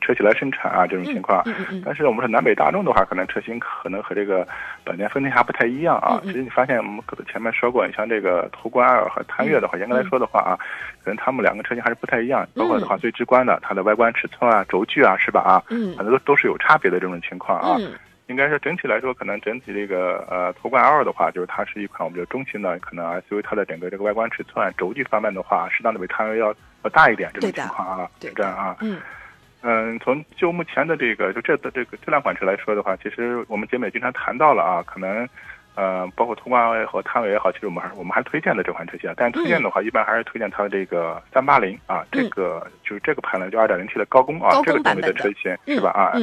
车企来生产啊，这种情况。但是我们说南北大众的话，可能车型可能和这个本田、丰田还不太一样啊。其实你发现我们可能前面说过，你像这个途观 L 和探岳的话，严格来说的话啊，可能他们两个车型还是不太一样。包括的话，最直观的，它的外观尺寸啊、轴距啊，是吧啊？嗯。很多都都是有差别的这种情况啊。应该是整体来说，可能整体这个呃途观 L 的话，就是它是一款我们叫中型的，可能 SUV 它的整个这个外观尺寸、轴距方面的话，适当的比探岳要。要大一点这种情况啊，对这样啊，嗯嗯，从就目前的这个就这的这个这两款车来说的话，其实我们节目也经常谈到了啊，可能呃包括途观 L 和，探岳也好，其实我们还我们还推荐的这款车型，但是推荐的话，一般还是推荐它的这个三八零啊，这个就是这个排量就二点零 T 的高功啊，这个动力的车型是吧啊？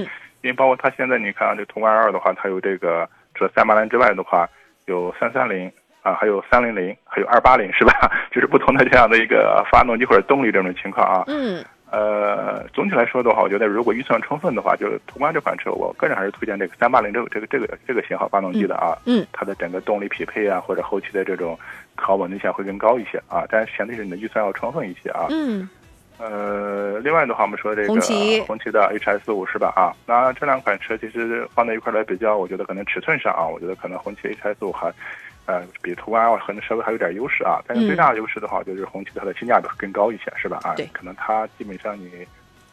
因为包括它现在你看啊，这途观 L 的话，它有这个除了三八零之外的话，有三三零。啊，还有三零零，还有二八零，是吧？*laughs* 就是不同的这样的一个发动机或者动力这种情况啊。嗯。呃，总体来说的话，我觉得如果预算充分的话，就是途观这款车，我个人还是推荐这个三八零这个这个这个这个型号发动机的啊。嗯。它的整个动力匹配啊，或者后期的这种可稳定性会更高一些啊。但是前提是你的预算要充分一些啊。嗯。呃，另外的话，我们说这个红旗红旗的 HS 五是吧？啊，那这两款车其实放在一块来比较，我觉得可能尺寸上啊，我觉得可能红旗 HS 五还。呃，比途观 L 可能稍微还有点优势啊，但是最大的优势的话，就是红旗它的性价比更高一些，是吧？啊，对，可能它基本上你，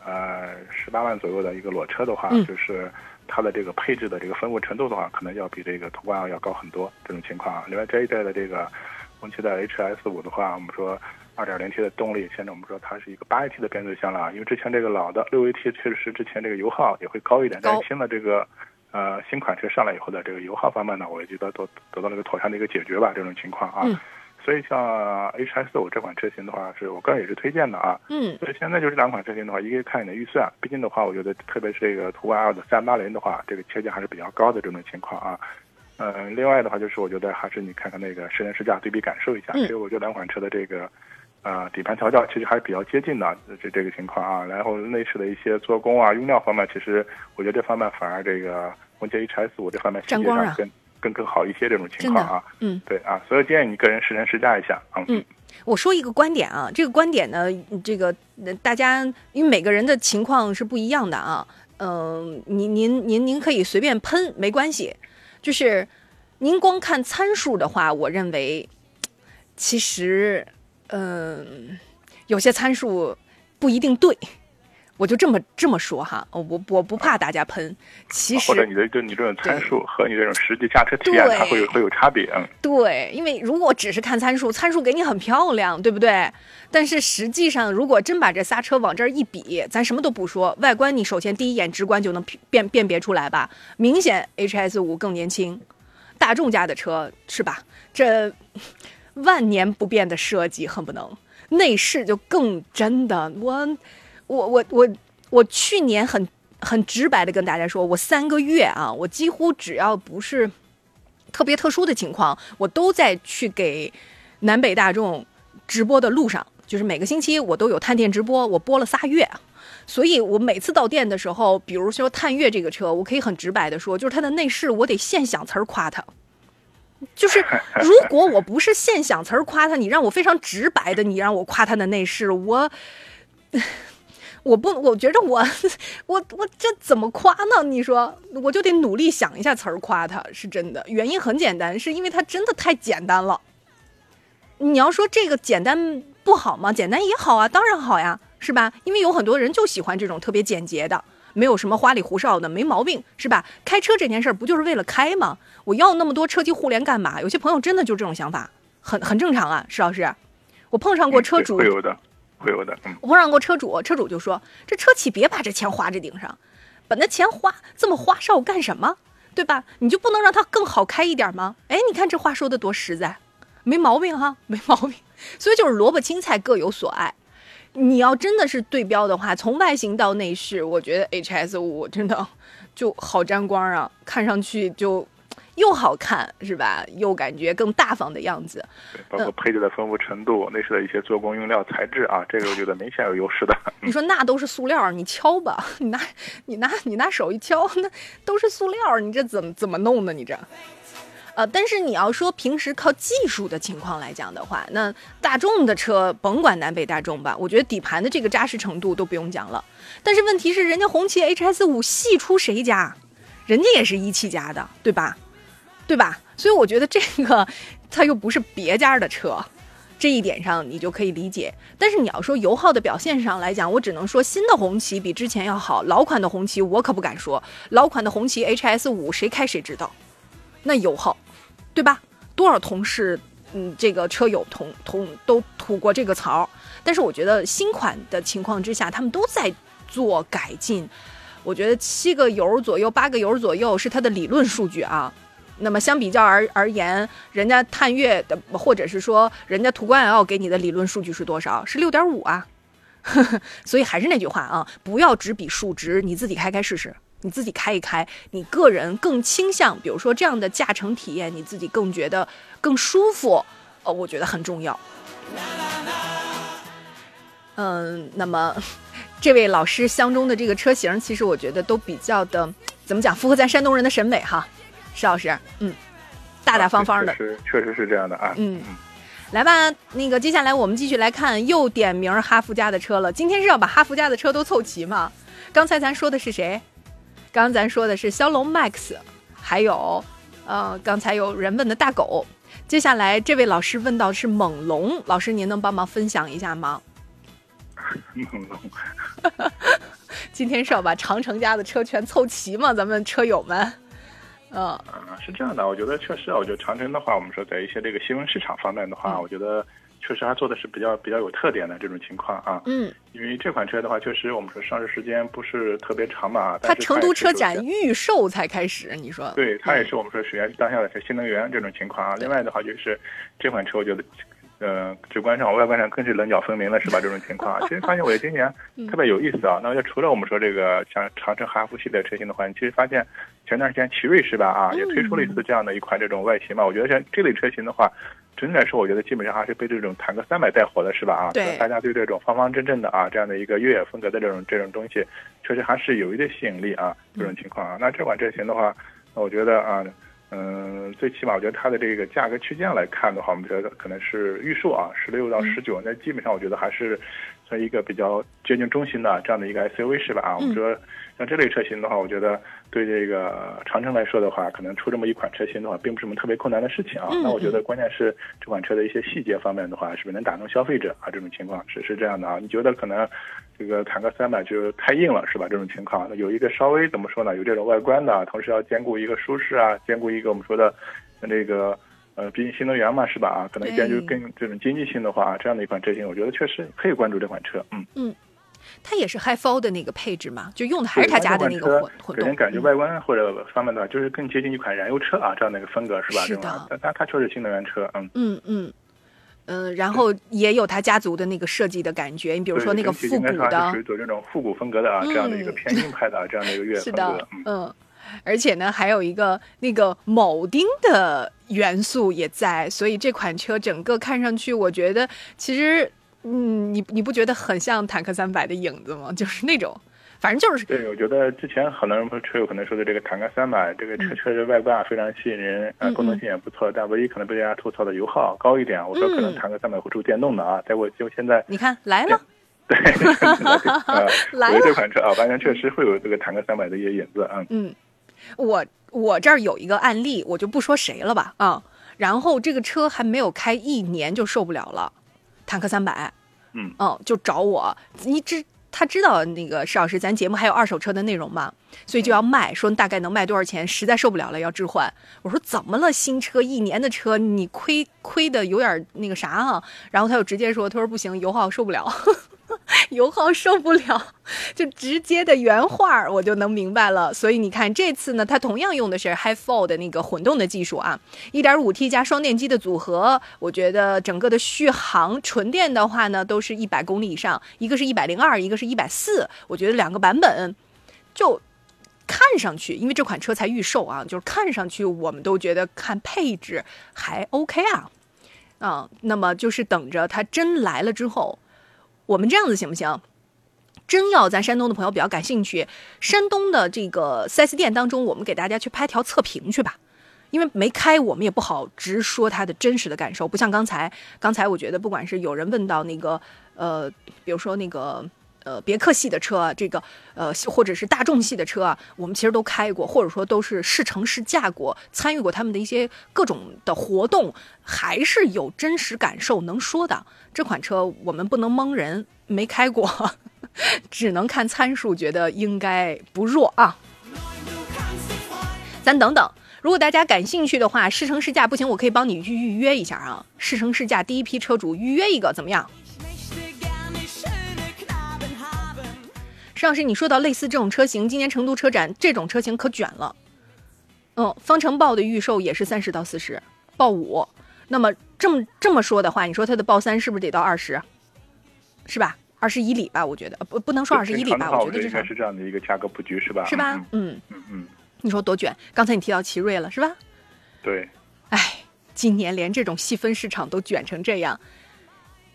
呃，十八万左右的一个裸车的话，就是它的这个配置的这个丰富程度的话，可能要比这个途观 L 要高很多这种情况啊。另外这一代的这个红旗的 HS 五的话，我们说二点零 T 的动力，现在我们说它是一个八 AT 的变速箱了，因为之前这个老的六 AT 确实是之前这个油耗也会高一点，但是新的这个。呃，新款车上来以后的这个油耗方面呢，我也觉得都得到了一个妥善的一个解决吧，这种情况啊。嗯。所以像 H S 五这款车型的话，是我个人也是推荐的啊。嗯。所以现在就是两款车型的话，一个看你的预算，毕竟的话，我觉得特别是这个途观 L 的三八零的话，这个车价还是比较高的这种情况啊。嗯。另外的话，就是我觉得还是你看看那个实年试驾对比感受一下，所以我觉得两款车的这个。啊，底盘调教其实还是比较接近的，这这个情况啊。然后内饰的一些做工啊、用料方面，其实我觉得这方面反而这个红旗 HS 五这方面沾光啊，更更更好一些这种情况啊。嗯，对啊，所以建议你个人试乘试驾一下啊。嗯，我说一个观点啊，这个观点呢，这个大家因为每个人的情况是不一样的啊。嗯，您您您您可以随便喷没关系，就是您光看参数的话，我认为其实。嗯，有些参数不一定对，我就这么这么说哈，我我不怕大家喷。其实或者你的就你这种参数和你这种实际驾车体验，它会有会有差别。嗯，对，因为如果只是看参数，参数给你很漂亮，对不对？但是实际上，如果真把这仨车往这儿一比，咱什么都不说，外观你首先第一眼直观就能辨辨别出来吧？明显 HS 五更年轻，大众家的车是吧？这万年不变的设计，恨不能。内饰就更真的，我，我我我我去年很很直白的跟大家说，我三个月啊，我几乎只要不是特别特殊的情况，我都在去给南北大众直播的路上，就是每个星期我都有探店直播，我播了仨月，所以我每次到店的时候，比如说探岳这个车，我可以很直白的说，就是它的内饰，我得现想词儿夸它。就是，如果我不是现想词儿夸他，你让我非常直白的，你让我夸他的内饰，我，*laughs* 我不，我觉着我，我我这怎么夸呢？你说，我就得努力想一下词儿夸他，是真的。原因很简单，是因为它真的太简单了。你要说这个简单不好吗？简单也好啊，当然好呀，是吧？因为有很多人就喜欢这种特别简洁的。没有什么花里胡哨的，没毛病，是吧？开车这件事儿不就是为了开吗？我要那么多车机互联干嘛？有些朋友真的就这种想法，很很正常啊，石老师。我碰上过车主，会有的，会有的。我碰上过车主，车主就说：“这车企别把这钱花这顶上，把那钱花这么花哨干什么？对吧？你就不能让它更好开一点吗？”哎，你看这话说的多实在，没毛病哈，没毛病。所以就是萝卜青菜各有所爱。你要真的是对标的话，从外形到内饰，我觉得 H S 五真的就好沾光啊，看上去就又好看是吧？又感觉更大方的样子。对，包括配置的丰富程度，内饰的一些做工用料材质啊，这个我觉得明显有优势的。*laughs* 你说那都是塑料，你敲吧，*laughs* 你拿你拿你拿手一敲，那都是塑料，你这怎么怎么弄呢？你这？呃，但是你要说平时靠技术的情况来讲的话，那大众的车甭管南北大众吧，我觉得底盘的这个扎实程度都不用讲了。但是问题是，人家红旗 HS 五系出谁家？人家也是一汽家的，对吧？对吧？所以我觉得这个它又不是别家的车，这一点上你就可以理解。但是你要说油耗的表现上来讲，我只能说新的红旗比之前要好，老款的红旗我可不敢说。老款的红旗 HS 五谁开谁知道，那油耗。对吧？多少同事，嗯，这个车友同同都吐过这个槽。但是我觉得新款的情况之下，他们都在做改进。我觉得七个油左右、八个油左右是它的理论数据啊。那么相比较而而言，人家探岳的，或者是说人家途观 L 给你的理论数据是多少？是六点五啊。*laughs* 所以还是那句话啊，不要只比数值，你自己开开试试。你自己开一开，你个人更倾向，比如说这样的驾乘体验，你自己更觉得更舒服，呃，我觉得很重要。嗯，那么 *laughs* 这位老师相中的这个车型，其实我觉得都比较的怎么讲，符合咱山东人的审美哈，石老师，嗯，大大方方的，是确实是这样的啊，嗯，来吧，那个接下来我们继续来看又点名哈弗家的车了，今天是要把哈弗家的车都凑齐吗？刚才咱说的是谁？刚刚咱说的是骁龙 Max，还有，呃，刚才有人问的大狗。接下来这位老师问到是猛龙，老师您能帮忙分享一下吗？猛龙，*laughs* 今天是要把长城家的车全凑齐吗？咱们车友们，嗯，是这样的，我觉得确实啊，我觉得长城的话，我们说在一些这个新闻市场方面的话，我觉得。确实，它做的是比较比较有特点的这种情况啊。嗯，因为这款车的话，确实我们说上市时间不是特别长嘛。它成都车展预售才开始，你说？对，它也是我们说属于当下的是新能源这种情况啊。另外的话，就是这款车，我觉得，呃，直观上、外观上更是棱角分明了，是吧？这种情况，*laughs* 其实发现我今年特别有意思啊。那就除了我们说这个像长城哈弗系列车型的话，你其实发现前段时间奇瑞是吧？啊，也推出了一次这样的一款这种外形嘛。我觉得像这类车型的话。整体来说，我觉得基本上还是被这种坦克三百带火的，是吧？啊，对，大家对这种方方正正的啊，这样的一个越野风格的这种这种东西，确实还是有一定吸引力啊。这种情况啊，那这款车型的话，那我觉得啊，嗯，最起码我觉得它的这个价格区间来看的话，我们觉得可能是预售啊，十六到十九，那基本上我觉得还是算一个比较接近中心的这样的一个 SUV 是吧？啊，我们说像这类车型的话，我觉得对这个长城来说的话，可能出这么一款车型的话，并不是什么特别困难的事情啊。那我觉得关键是这款车的一些细节方面的话，是不是能打动消费者啊？这种情况是是这样的啊？你觉得可能这个坦克三百就太硬了是吧？这种情况，那有一个稍微怎么说呢？有这种外观的，同时要兼顾一个舒适啊，兼顾一个我们说的那个。呃，毕竟新能源嘛，是吧？啊，可能兼具更这种经济性的话，这样的一款车型，我觉得确实可以关注这款车。嗯嗯，它也是 HiFi 的那个配置嘛，就用的还是他家的那个混混动。给人感觉外观或者方面的话，就是更接近一款燃油车啊，这样的一个风格是吧？是的。但它它确实新能源车，嗯嗯嗯嗯，然后也有他家族的那个设计的感觉，你比如说那个复古的，属于走这种复古风格的啊，这样的一个偏硬派的啊这样的一个 *laughs* 越野风格。嗯。而且呢，还有一个那个铆钉的元素也在，所以这款车整个看上去，我觉得其实，嗯，你你不觉得很像坦克三百的影子吗？就是那种，反正就是。对，我觉得之前很多人车友可能说的这个坦克三百，这个车车的外观啊非常吸引人，啊，功能性也不错，但唯一可能被大家吐槽的油耗高一点。我说可能坦克三百会出电动的啊，在我就现在。你看来了。*laughs* 对，*laughs* 来了。这款车啊，完全确实会有这个坦克三百的一些影子啊。嗯。我我这儿有一个案例，我就不说谁了吧啊。然后这个车还没有开一年就受不了了，坦克三百，嗯嗯，就找我。你知他知道那个石老师，咱节目还有二手车的内容嘛，所以就要卖，说大概能卖多少钱，实在受不了了要置换。我说怎么了？新车一年的车，你亏亏的有点那个啥啊？然后他就直接说，他说不行，油耗受不了。*laughs* 油耗受不了，就直接的原话我就能明白了。所以你看这次呢，它同样用的是 hi four 的那个混动的技术啊，1.5T 加双电机的组合，我觉得整个的续航纯电的话呢，都是一百公里以上，一个是一百零二，一个是一百四，我觉得两个版本就看上去，因为这款车才预售啊，就是看上去我们都觉得看配置还 OK 啊，啊，那么就是等着它真来了之后。我们这样子行不行？真要咱山东的朋友比较感兴趣，山东的这个四 S 店当中，我们给大家去拍条测评去吧。因为没开，我们也不好直说它的真实的感受。不像刚才，刚才我觉得不管是有人问到那个，呃，比如说那个。呃，别克系的车，这个呃，或者是大众系的车啊，我们其实都开过，或者说都是试乘试驾过，参与过他们的一些各种的活动，还是有真实感受能说的。这款车我们不能蒙人，没开过，*laughs* 只能看参数，觉得应该不弱啊。咱等等，如果大家感兴趣的话，试乘试驾不行，我可以帮你预预约一下啊。试乘试驾第一批车主预约一个怎么样？石老师，你说到类似这种车型，今年成都车展这种车型可卷了。嗯，方程豹的预售也是三十到四十，豹五。那么这么这么说的话，你说它的豹三是不是得到二十？是吧？二十以里吧，我觉得不不能说二十以里吧，我觉得应该是这样的一个价格布局，是吧？是吧？嗯嗯嗯。你说多卷？刚才你提到奇瑞了，是吧？对。哎，今年连这种细分市场都卷成这样，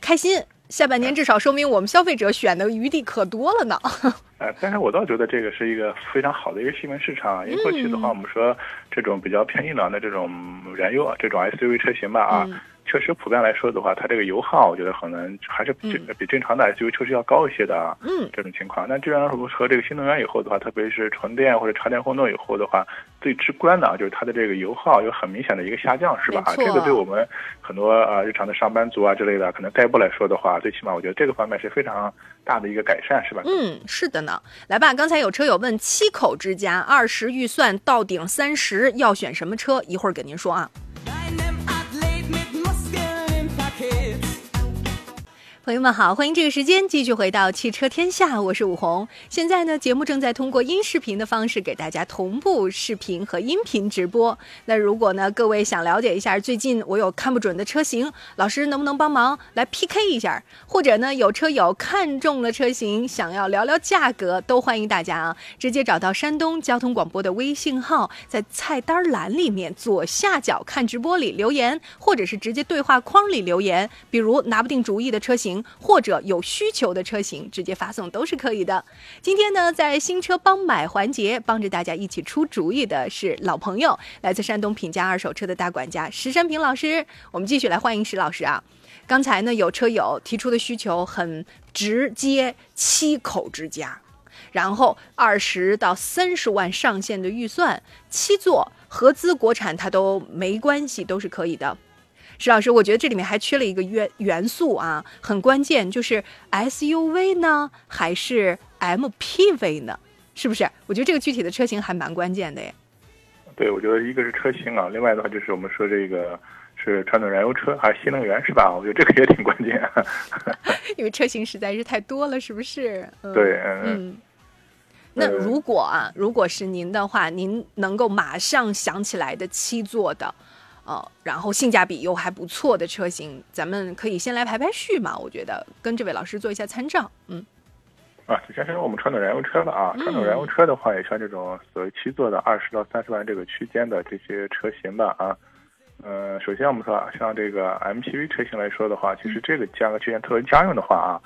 开心。下半年至少说明我们消费者选的余地可多了呢。*laughs* 呃，但是我倒觉得这个是一个非常好的一个细分市场，因为过去的话，我们说这种比较偏硬朗的这种燃油啊，这种 SUV 车型吧啊。确实，普遍来说的话，它这个油耗，我觉得可能还是比比正常的 SUV 车是要高一些的啊。嗯，这种情况。那既然和这个新能源以后的话，特别是纯电或者插电混动以后的话，最直观的啊，就是它的这个油耗有很明显的一个下降，是吧？啊，这个对我们很多啊日常的上班族啊之类的，可能代步来说的话，最起码我觉得这个方面是非常大的一个改善，是吧？嗯，是的呢。来吧，刚才有车友问七口之家，二十预算到顶三十，要选什么车？一会儿给您说啊。朋友们好，欢迎这个时间继续回到汽车天下，我是武红。现在呢，节目正在通过音视频的方式给大家同步视频和音频直播。那如果呢，各位想了解一下最近我有看不准的车型，老师能不能帮忙来 PK 一下？或者呢，有车友看中了车型，想要聊聊价格，都欢迎大家啊，直接找到山东交通广播的微信号，在菜单栏里面左下角看直播里留言，或者是直接对话框里留言，比如拿不定主意的车型或者有需求的车型，直接发送都是可以的。今天呢，在新车帮买环节，帮着大家一起出主意的是老朋友，来自山东品家二手车的大管家石山平老师。我们继续来欢迎石老师啊。刚才呢有车友提出的需求很直接，七口之家，然后二十到三十万上限的预算，七座合资国产它都没关系，都是可以的。石老师，我觉得这里面还缺了一个元元素啊，很关键，就是 SUV 呢还是 MPV 呢？是不是？我觉得这个具体的车型还蛮关键的耶。对，我觉得一个是车型啊，另外的话就是我们说这个是传统燃油车还是新能源，是吧？我觉得这个也挺关键。*laughs* 因为车型实在是太多了，是不是？嗯、对，嗯。那如果啊，如果是您的话，您能够马上想起来的七座的。哦，然后性价比又还不错的车型，咱们可以先来排排序嘛。我觉得跟这位老师做一下参照，嗯。啊，首先是我们传统燃油车的啊，传统燃油车的话，也像这种所谓七座的二十到三十万这个区间的这些车型吧啊。呃，首先我们说像这个 MPV 车型来说的话，其实这个价格区间特别家用的话啊。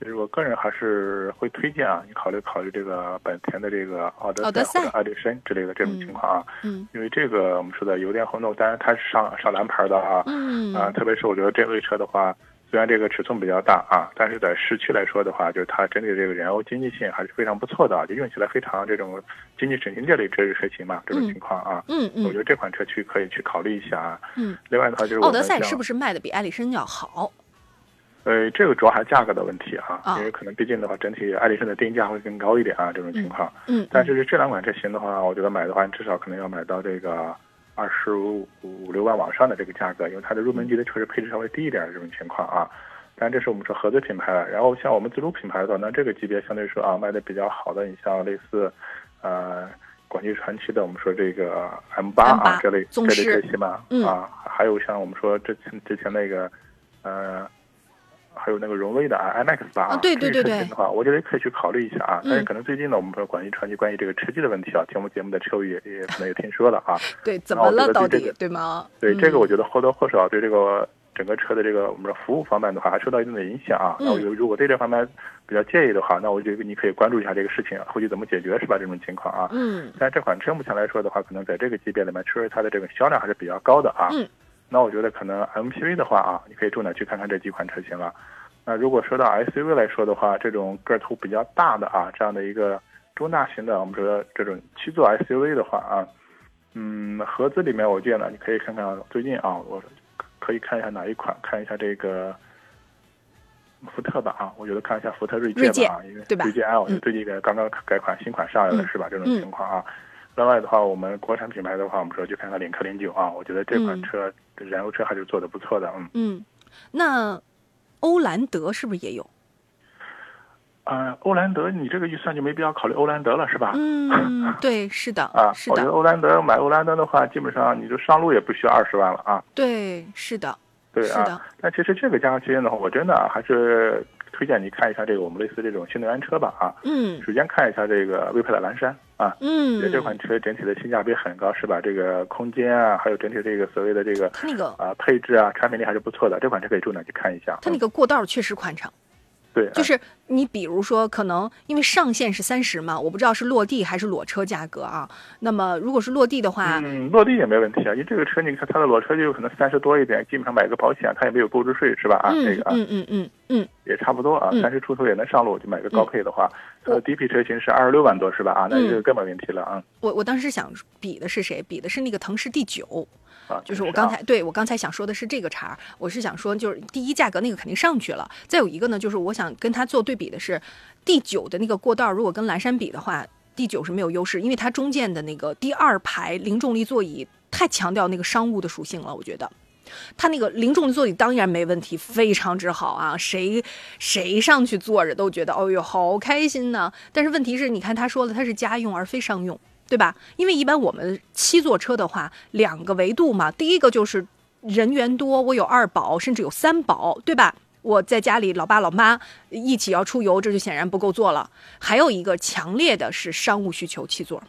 嗯。其实我个人还是会推荐啊，你考虑考虑这个本田的这个奥德赛或者艾力绅之类的这种情况啊，嗯，因为这个我们说的油电混动，当然它是上上蓝牌的啊，嗯啊，特别是我觉得这类车的话，虽然这个尺寸比较大啊，但是在市区来说的话，就是它整体这个燃油经济性还是非常不错的，就用起来非常这种经济省心这类这类车型嘛，这种情况啊，嗯嗯，我觉得这款车去可以去考虑一下啊，嗯，另外的话就是奥德赛是不是卖的比艾力绅要好？呃，这个主要还是价格的问题啊，因为可能毕竟的话，整体爱丽舍的定价会更高一点啊，这种情况。嗯。但是这两款车型的话，我觉得买的话，至少可能要买到这个二十五五六万往上的这个价格，因为它的入门级的确实配置稍微低一点这种情况啊。但这是我们说合资品牌了，然后像我们自主品牌的话，那这个级别相对说啊卖的比较好的，你像类似呃广汽传祺的，我们说这个 M 八啊这类这类车型嘛，啊，还有像我们说之前之前那个呃。还有那个荣威的啊，iMAX 八啊，对对对对，的话，我觉得可以去考虑一下啊。但是可能最近呢，我们说广汽传祺关于这个车机的问题啊，听我们节目的车友也也可能也听说了啊。*laughs* 对，怎么了到底？对吗？对这个，我觉得或多或少对这个整个车的这个我们说服务方面的话，还受到一定的影响啊。那我如果对这方面比较介意的话，那我觉得你可以关注一下这个事情，后续怎么解决是吧？这种情况啊。嗯。但这款车目前来说的话，可能在这个级别里面，确实它的这个销量还是比较高的啊。嗯。那我觉得可能 MPV 的话啊，你可以重点去看看这几款车型了。那如果说到 SUV 来说的话，这种个头比较大的啊，这样的一个中大型的，我们说这种七座 SUV 的话啊，嗯，合资里面我建议呢，你可以看看最近啊，我可以看一下哪一款，看一下这个福特吧啊，我觉得看一下福特锐界吧啊，因为锐界 L 最近刚刚改款新款上来了是吧？这种情况啊。另外的话，我们国产品牌的话，我们说去看看领克零九啊，我觉得这款车燃油车还是做的不错的，嗯。嗯，那。欧蓝德是不是也有？啊，欧蓝德，你这个预算就没必要考虑欧蓝德了，是吧？嗯，*laughs* 对，是的。啊，是的。我觉得欧蓝德买欧蓝德的话，基本上你就上路也不需要二十万了啊。对，是的。对啊。但其实这个价格区间的话，我真的还是推荐你看一下这个我们类似这种新能源车吧啊。嗯。首先看一下这个威派的蓝山啊。嗯。这款车整体的性价比很高，是吧？这个空间啊，还有整体这个所谓的这个那个啊配置啊，产品力还是不错的。这款车可以重点去看一下。它那个过道确实宽敞。对，就是你比如说，可能因为上限是三十嘛，我不知道是落地还是裸车价格啊。那么如果是落地的话，嗯，落地也没问题啊，因为这个车你看它的裸车就有可能三十多一点，基本上买个保险它也没有购置税是吧？啊，这个啊，嗯嗯嗯嗯，也差不多啊，三十出头也能上路，就买个高配的话，它的低配车型是二十六万多是吧？啊，那这个更没问题了啊。我我当时想比的是谁？比的是那个腾势 D 九。啊，就是我刚才对我刚才想说的是这个茬儿，我是想说，就是第一价格那个肯定上去了，再有一个呢，就是我想跟它做对比的是，第九的那个过道，如果跟蓝山比的话，第九是没有优势，因为它中间的那个第二排零重力座椅太强调那个商务的属性了，我觉得，它那个零重力座椅当然没问题，非常之好啊，谁谁上去坐着都觉得，哦哟，好开心呢。但是问题是，你看他说了，它是家用而非商用。对吧？因为一般我们七座车的话，两个维度嘛。第一个就是人员多，我有二保，甚至有三保，对吧？我在家里老爸老妈一起要出游，这就显然不够坐了。还有一个强烈的是商务需求，七座，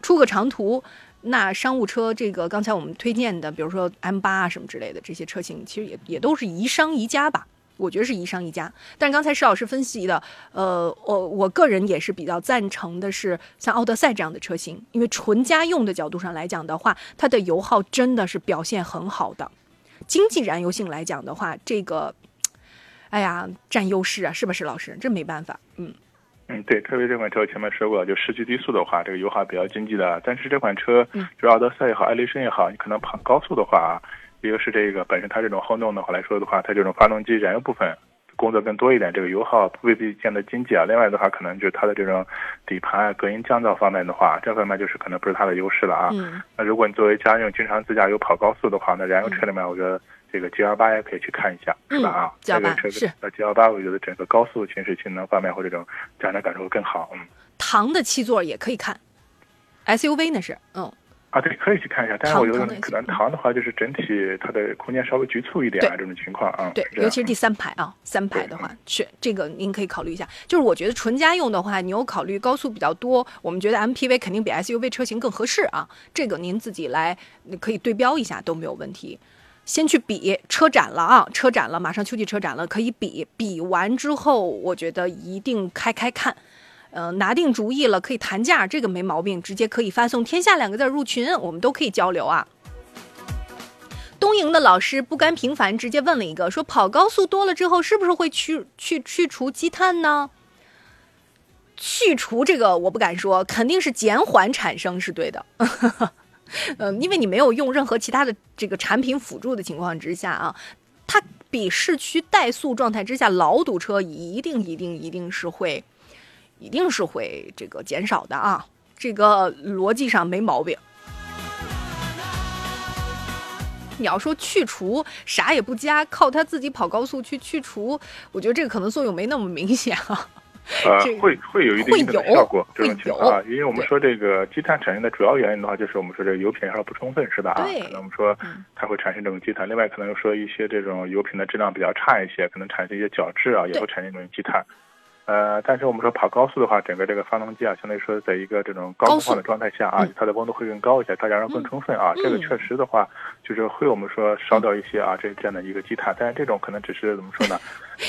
出个长途，那商务车这个刚才我们推荐的，比如说 M 八啊什么之类的这些车型，其实也也都是宜商宜家吧。我觉得是宜商宜家，但是刚才石老师分析的，呃，我我个人也是比较赞成的，是像奥德赛这样的车型，因为纯家用的角度上来讲的话，它的油耗真的是表现很好的。经济燃油性来讲的话，这个，哎呀，占优势啊，是不是老师？这没办法，嗯。嗯，对，特别这款车前面说过，就市区低速的话，这个油耗比较经济的。但是这款车，就是奥德赛也好，艾力绅也好，你可能跑高速的话，一个是这个本身它这种混动的话来说的话，它这种发动机燃油部分工作更多一点，这个油耗未必见得经济啊。另外的话，可能就是它的这种底盘啊、隔音降噪方面的话，这方面就是可能不是它的优势了啊。那如果你作为家用经常自驾游跑高速的话，那燃油车里面我觉得。这个 G L 八也可以去看一下，是吧？啊，这个车是呃 G L 八，我觉得整个高速行驶性能方面或这种驾驶感受会更好。嗯，唐的七座也可以看，S U V 那是嗯啊，对，可以去看一下。但是我觉得可能唐的话，就是整体它的空间稍微局促一点啊，这种情况啊。对，尤其是第三排啊，三排的话，是这个您可以考虑一下。就是我觉得纯家用的话，你有考虑高速比较多，我们觉得 M P V 肯定比 S U V 车型更合适啊。这个您自己来可以对标一下都没有问题。先去比车展了啊，车展了，马上秋季车展了，可以比。比完之后，我觉得一定开开看，嗯，拿定主意了，可以谈价，这个没毛病，直接可以发送“天下”两个字入群，我们都可以交流啊。东营的老师不甘平凡，直接问了一个，说跑高速多了之后，是不是会去去去除积碳呢？去除这个我不敢说，肯定是减缓产生是对的。嗯，因为你没有用任何其他的这个产品辅助的情况之下啊，它比市区怠速状态之下老堵车一定一定一定是会，一定是会这个减少的啊，这个逻辑上没毛病。你要说去除啥也不加，靠它自己跑高速去去除，我觉得这个可能作用没那么明显啊。呃，会会有一定的效果这种情况啊，因为我们说这个积碳产生的主要原因的话，就是我们说这个油品烧不充分是吧？啊，可能我们说它会产生这种积碳。另外，可能说一些这种油品的质量比较差一些，可能产生一些角质啊，也会产生这种积碳。呃，但是我们说跑高速的话，整个这个发动机啊，相对于说在一个这种高速化的状态下啊，它的温度会更高一些，它燃烧更充分啊。这个确实的话，就是会我们说烧掉一些啊这这样的一个积碳，但是这种可能只是怎么说呢？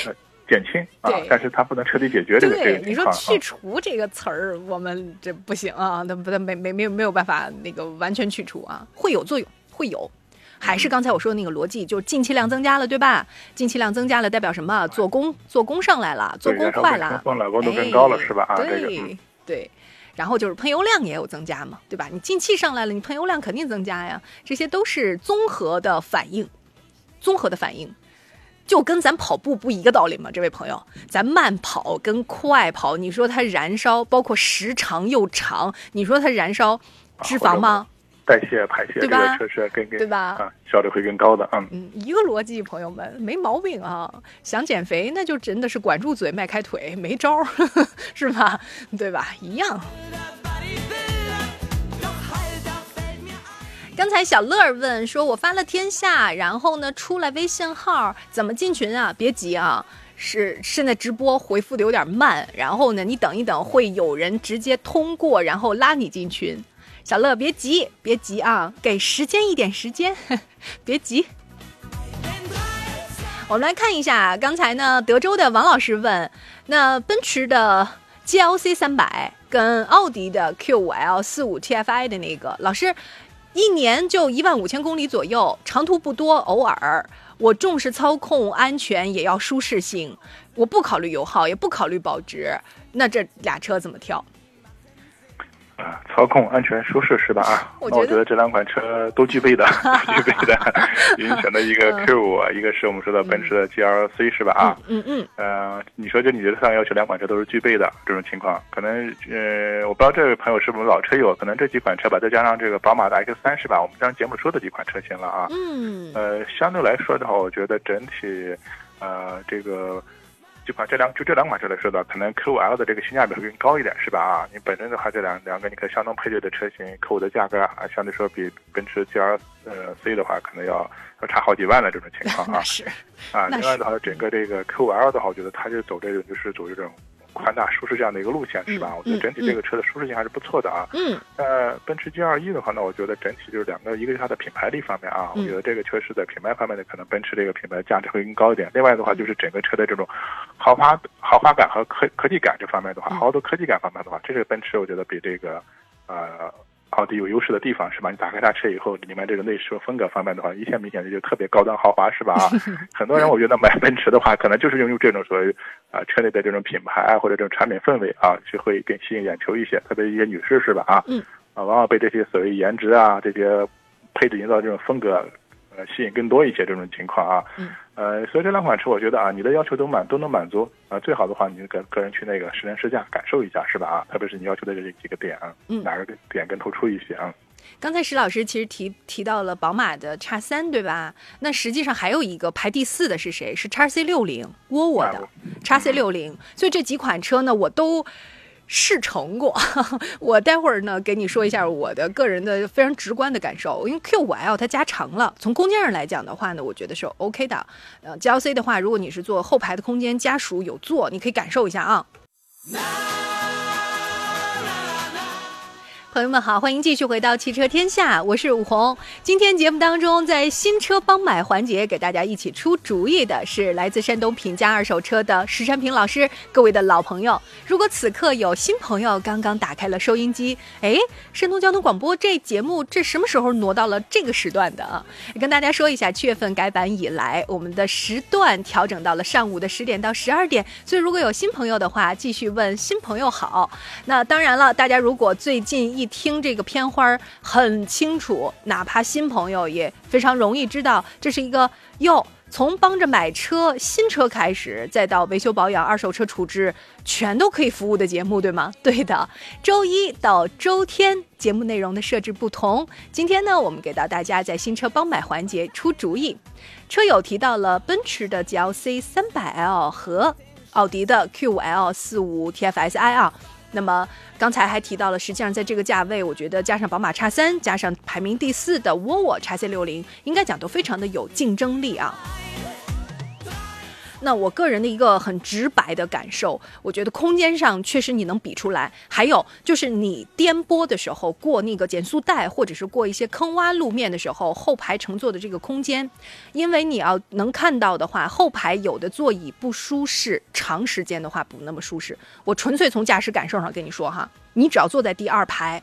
呃。*laughs* 减轻啊，但是它不能彻底解决这个这个你说去除这个词儿，我们这不行啊，那不没没没有没有办法那个完全去除啊，会有作用，会有，还是刚才我说的那个逻辑，就是进气量增加了，对吧？进气量增加了代表什么？做工做工上来了，做工快了，工了，温度更高了，是吧？啊，对对，然后就是喷油量也有增加嘛，对吧？你进气上来了，你喷油量肯定增加呀，这些都是综合的反应，综合的反应。就跟咱跑步不一个道理吗？这位朋友，咱慢跑跟快跑，你说它燃烧，包括时长又长，你说它燃烧脂肪吗？代谢排泄对吧？确实跟跟对吧？啊，效率会更高的。嗯嗯，一个逻辑，朋友们没毛病啊。想减肥，那就真的是管住嘴，迈开腿，没招儿，*laughs* 是吧？对吧？一样。刚才小乐问说：“我发了天下，然后呢出来微信号怎么进群啊？别急啊，是现在直播回复的有点慢，然后呢你等一等，会有人直接通过，然后拉你进群。小乐别急，别急啊，给时间一点时间，*laughs* 别急。我们来看一下，刚才呢德州的王老师问，那奔驰的 GLC 三百跟奥迪的 Q 五 L 四五 TFI 的那个老师。”一年就一万五千公里左右，长途不多，偶尔。我重视操控、安全，也要舒适性。我不考虑油耗，也不考虑保值。那这俩车怎么挑？啊，操控、安全、舒适是吧？啊，那我觉得这两款车都具备的，*laughs* 具备的。*laughs* 您选的一个 Q 五，一个是我们说的奔驰的 GLC 是吧？啊，嗯嗯。呃，你说就你觉得上要求两款车都是具备的这种情况，可能呃，我不知道这位朋友是不是老车友，可能这几款车吧，再加上这个宝马的 X 三是吧？我们将节目说的几款车型了啊。嗯。呃，相对来说的话，我觉得整体，呃，这个。这款这两就这两款车来说的，可能 Q5L 的这个性价比会更高一点，是吧？啊，你本身的话，这两两个你可以相同配置的车型，Q5 的价格啊，相对说比奔驰 GL 呃 C 的话，可能要要差好几万的这种情况啊。*laughs* 是。啊，另外的话，整个这个 Q5L 的话，我觉得它就走这种就是走这种。宽大舒适这样的一个路线是吧？我觉得整体这个车的舒适性还是不错的啊。嗯。呃，奔驰 G 二一的话呢，我觉得整体就是两个，一个是它的品牌力方面啊，我觉得这个车是在品牌方面的可能奔驰这个品牌价值会更高一点。另外的话，就是整个车的这种豪华豪华感和科科技感这方面的话，好多科技感方面的话，这是奔驰我觉得比这个呃奥迪有优势的地方是吧？你打开它车以后，里面这个内饰风格方面的话，一线明显的就特别高端豪华是吧？*laughs* 啊，很多人我觉得买奔驰的话，可能就是用用这种所谓啊车内的这种品牌啊或者这种产品氛围啊，就会更吸引眼球一些，特别一些女士是吧？啊，嗯，啊，往往被这些所谓颜值啊这些配置营造这种风格。呃，吸引更多一些这种情况啊，嗯，呃，所以这两款车我觉得啊，你的要求都满都能满足啊，最好的话，你个个人去那个试乘试驾感受一下是吧啊，特别是你要求的这几个点啊，嗯，哪个点更突出一些啊？刚才石老师其实提提到了宝马的叉三对吧？那实际上还有一个排第四的是谁？是叉 C 六零，沃沃的叉 C 六零，所以这几款车呢，我都。试乘过，*laughs* 我待会儿呢给你说一下我的个人的非常直观的感受。因为 Q5L 它加长了，从空间上来讲的话呢，我觉得是 OK 的。呃，GLC 的话，如果你是坐后排的空间家属有座，你可以感受一下啊。朋友们好，欢迎继续回到汽车天下，我是武红。今天节目当中，在新车帮买环节，给大家一起出主意的是来自山东品家二手车的石山平老师。各位的老朋友，如果此刻有新朋友刚刚打开了收音机，哎，山东交通广播这节目这什么时候挪到了这个时段的啊？跟大家说一下，七月份改版以来，我们的时段调整到了上午的十点到十二点。所以如果有新朋友的话，继续问新朋友好。那当然了，大家如果最近一听这个片花很清楚，哪怕新朋友也非常容易知道，这是一个哟，从帮着买车新车开始，再到维修保养、二手车处置，全都可以服务的节目，对吗？*laughs* 对的，周一到周天节目内容的设置不同。今天呢，我们给到大家在新车帮买环节出主意，车友提到了奔驰的 GLC 三百 L 和奥迪的 Q5L 四五 TFSI 啊。那么刚才还提到了，实际上在这个价位，我觉得加上宝马叉三，加上排名第四的沃尔沃叉 C 六零，应该讲都非常的有竞争力啊。那我个人的一个很直白的感受，我觉得空间上确实你能比出来。还有就是你颠簸的时候过那个减速带，或者是过一些坑洼路面的时候，后排乘坐的这个空间，因为你要能看到的话，后排有的座椅不舒适，长时间的话不那么舒适。我纯粹从驾驶感受上跟你说哈，你只要坐在第二排。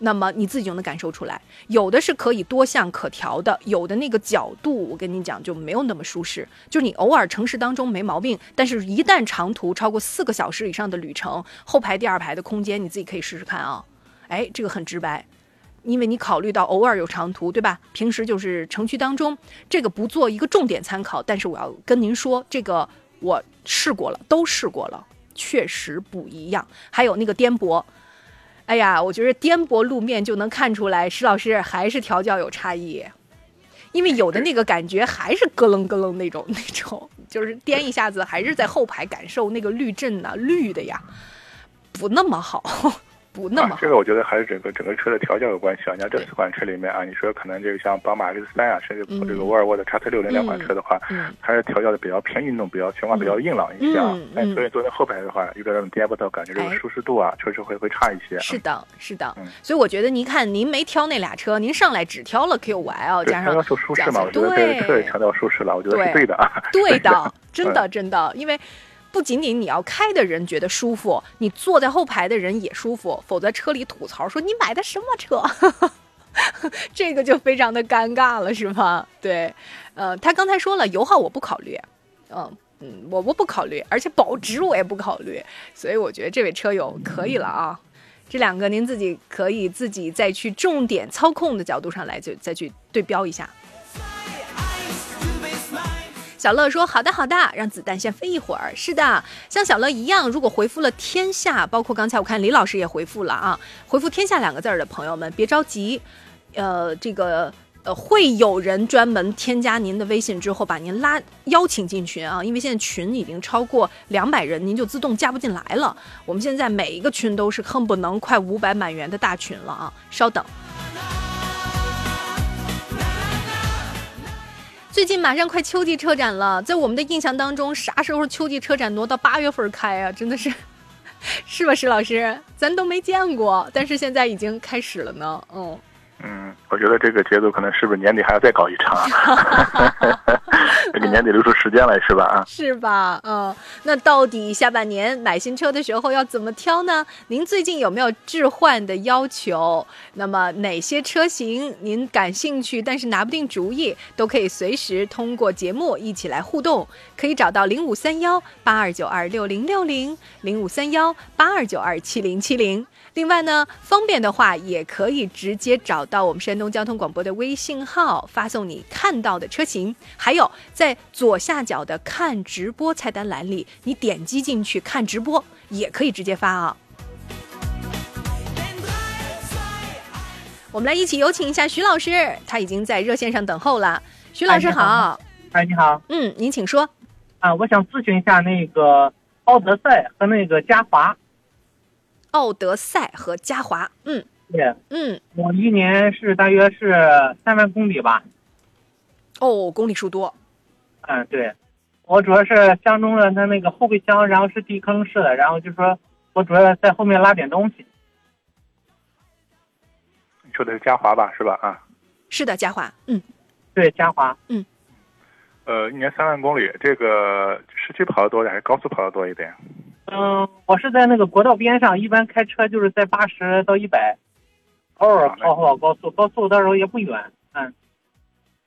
那么你自己就能感受出来，有的是可以多项可调的，有的那个角度，我跟你讲就没有那么舒适。就是你偶尔城市当中没毛病，但是一旦长途超过四个小时以上的旅程，后排第二排的空间你自己可以试试看啊。哎，这个很直白，因为你考虑到偶尔有长途，对吧？平时就是城区当中，这个不做一个重点参考。但是我要跟您说，这个我试过了，都试过了，确实不一样。还有那个颠簸。哎呀，我觉得颠簸路面就能看出来，石老师还是调教有差异，因为有的那个感觉还是咯楞咯楞那种 *laughs* 那种，就是颠一下子还是在后排感受那个滤震呐，绿的呀，不那么好。不那么，这个我觉得还是整个整个车的调教有关系啊。你看这四款车里面啊，你说可能这个像宝马 X 三啊，甚至这个沃尔沃的叉 C 六零两款车的话，嗯还是调教的比较偏运动，比较情况比较硬朗一些啊。嗯，所以坐在后排的话，有点那种颠簸的感觉，这个舒适度啊，确实会会差一些。是的，是的。所以我觉得，您看您没挑那俩车，您上来只挑了 Q 五 L，加上要求舒适嘛，我觉得这个车也强调舒适了，我觉得是对的啊。对的，*laughs* 真的真的，因为。不仅仅你要开的人觉得舒服，你坐在后排的人也舒服，否则车里吐槽说你买的什么车，*laughs* 这个就非常的尴尬了，是吗？对，呃，他刚才说了油耗我不考虑，嗯嗯，我我不考虑，而且保值我也不考虑，所以我觉得这位车友可以了啊。这两个您自己可以自己再去重点操控的角度上来就再去对标一下。小乐说：“好的，好的，让子弹先飞一会儿。是的，像小乐一样，如果回复了‘天下’，包括刚才我看李老师也回复了啊，回复‘天下’两个字儿的朋友们，别着急，呃，这个呃，会有人专门添加您的微信之后，把您拉邀请进群啊，因为现在群已经超过两百人，您就自动加不进来了。我们现在每一个群都是恨不能快五百满员的大群了啊，稍等。”最近马上快秋季车展了，在我们的印象当中，啥时候秋季车展挪到八月份开啊？真的是，*laughs* 是吧，石老师？咱都没见过，但是现在已经开始了呢。嗯嗯，我觉得这个节奏可能是不是年底还要再搞一场啊？*laughs* 这个年底留出时间来是吧？啊，是吧？嗯，那到底下半年买新车的时候要怎么挑呢？您最近有没有置换的要求？那么哪些车型您感兴趣，但是拿不定主意，都可以随时通过节目一起来互动，可以找到零五三幺八二九二六零六零零五三幺八二九二七零七零。另外呢，方便的话也可以直接找到我们山东交通广播的微信号，发送你看到的车型。还有在左下角的看直播菜单栏里，你点击进去看直播，也可以直接发啊。我们来一起有请一下徐老师，他已经在热线上等候了。徐老师好，哎，你好嗯，您请说。啊，我想咨询一下那个奥德赛和那个嘉华。奥德赛和嘉华，嗯对，嗯，我一年是大约是三万公里吧。哦，公里数多，嗯，对，我主要是相中了它那个后备箱，然后是地坑式的，然后就说我主要在后面拉点东西。你说的是嘉华吧？是吧？啊，是的，嘉华，嗯，对，嘉华。嗯呃，一年三万公里，这个市区跑的多一点还是高速跑的多一点？嗯，我是在那个国道边上，一般开车就是在八十到一百，偶尔跑跑高速，高速到时候也不远。嗯，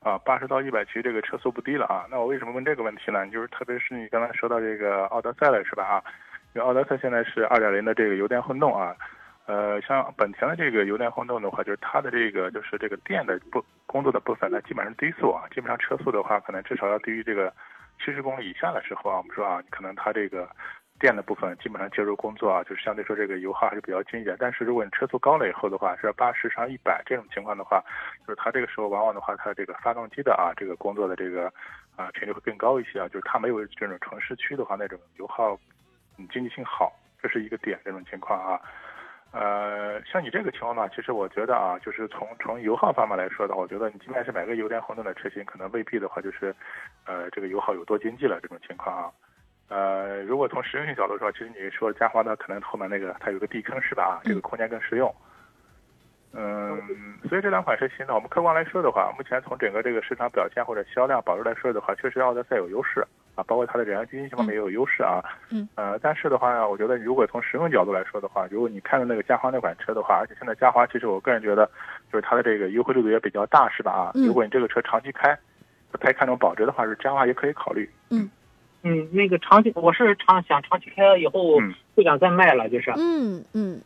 啊，八十到一百，其实这个车速不低了啊。那我为什么问这个问题呢？就是特别是你刚才说到这个奥德赛了，是吧？啊，因为奥德赛现在是二点零的这个油电混动啊。呃，像本田的这个油电混动的话，就是它的这个就是这个电的部工作的部分，呢基本上是低速啊，基本上车速的话，可能至少要低于这个七十公里以下的时候啊，我们说啊，可能它这个电的部分基本上介入工作啊，就是相对说这个油耗还是比较经济的。但是如果你车速高了以后的话，是八十上一百这种情况的话，就是它这个时候往往的话，它这个发动机的啊这个工作的这个啊频率会更高一些啊，就是它没有这种城市区的话那种油耗嗯经济性好，这是一个点这种情况啊。呃，像你这个情况呢，其实我觉得啊，就是从从油耗方面来说的话，我觉得你即便是买个油电混动的车型，可能未必的话就是，呃，这个油耗有多经济了这种情况啊。呃，如果从实用性角度说，其实你说嘉华呢，可能后面那个它有个地坑是吧？啊，这个空间更实用。嗯，所以这两款车型呢，我们客观来说的话，目前从整个这个市场表现或者销量保值来说的话，确实奥德赛有优势啊，包括它的燃油经济性方面也有优势啊。嗯。呃，但是的话呢，我觉得如果从实用角度来说的话，如果你看的那个嘉华那款车的话，而且现在嘉华其实我个人觉得，就是它的这个优惠力度也比较大，是吧？啊，嗯如果你这个车长期开，不太看重保值的话，是嘉华也可以考虑。嗯，那个长期我是长想长期开了以后嗯不想再卖了，就是。嗯嗯。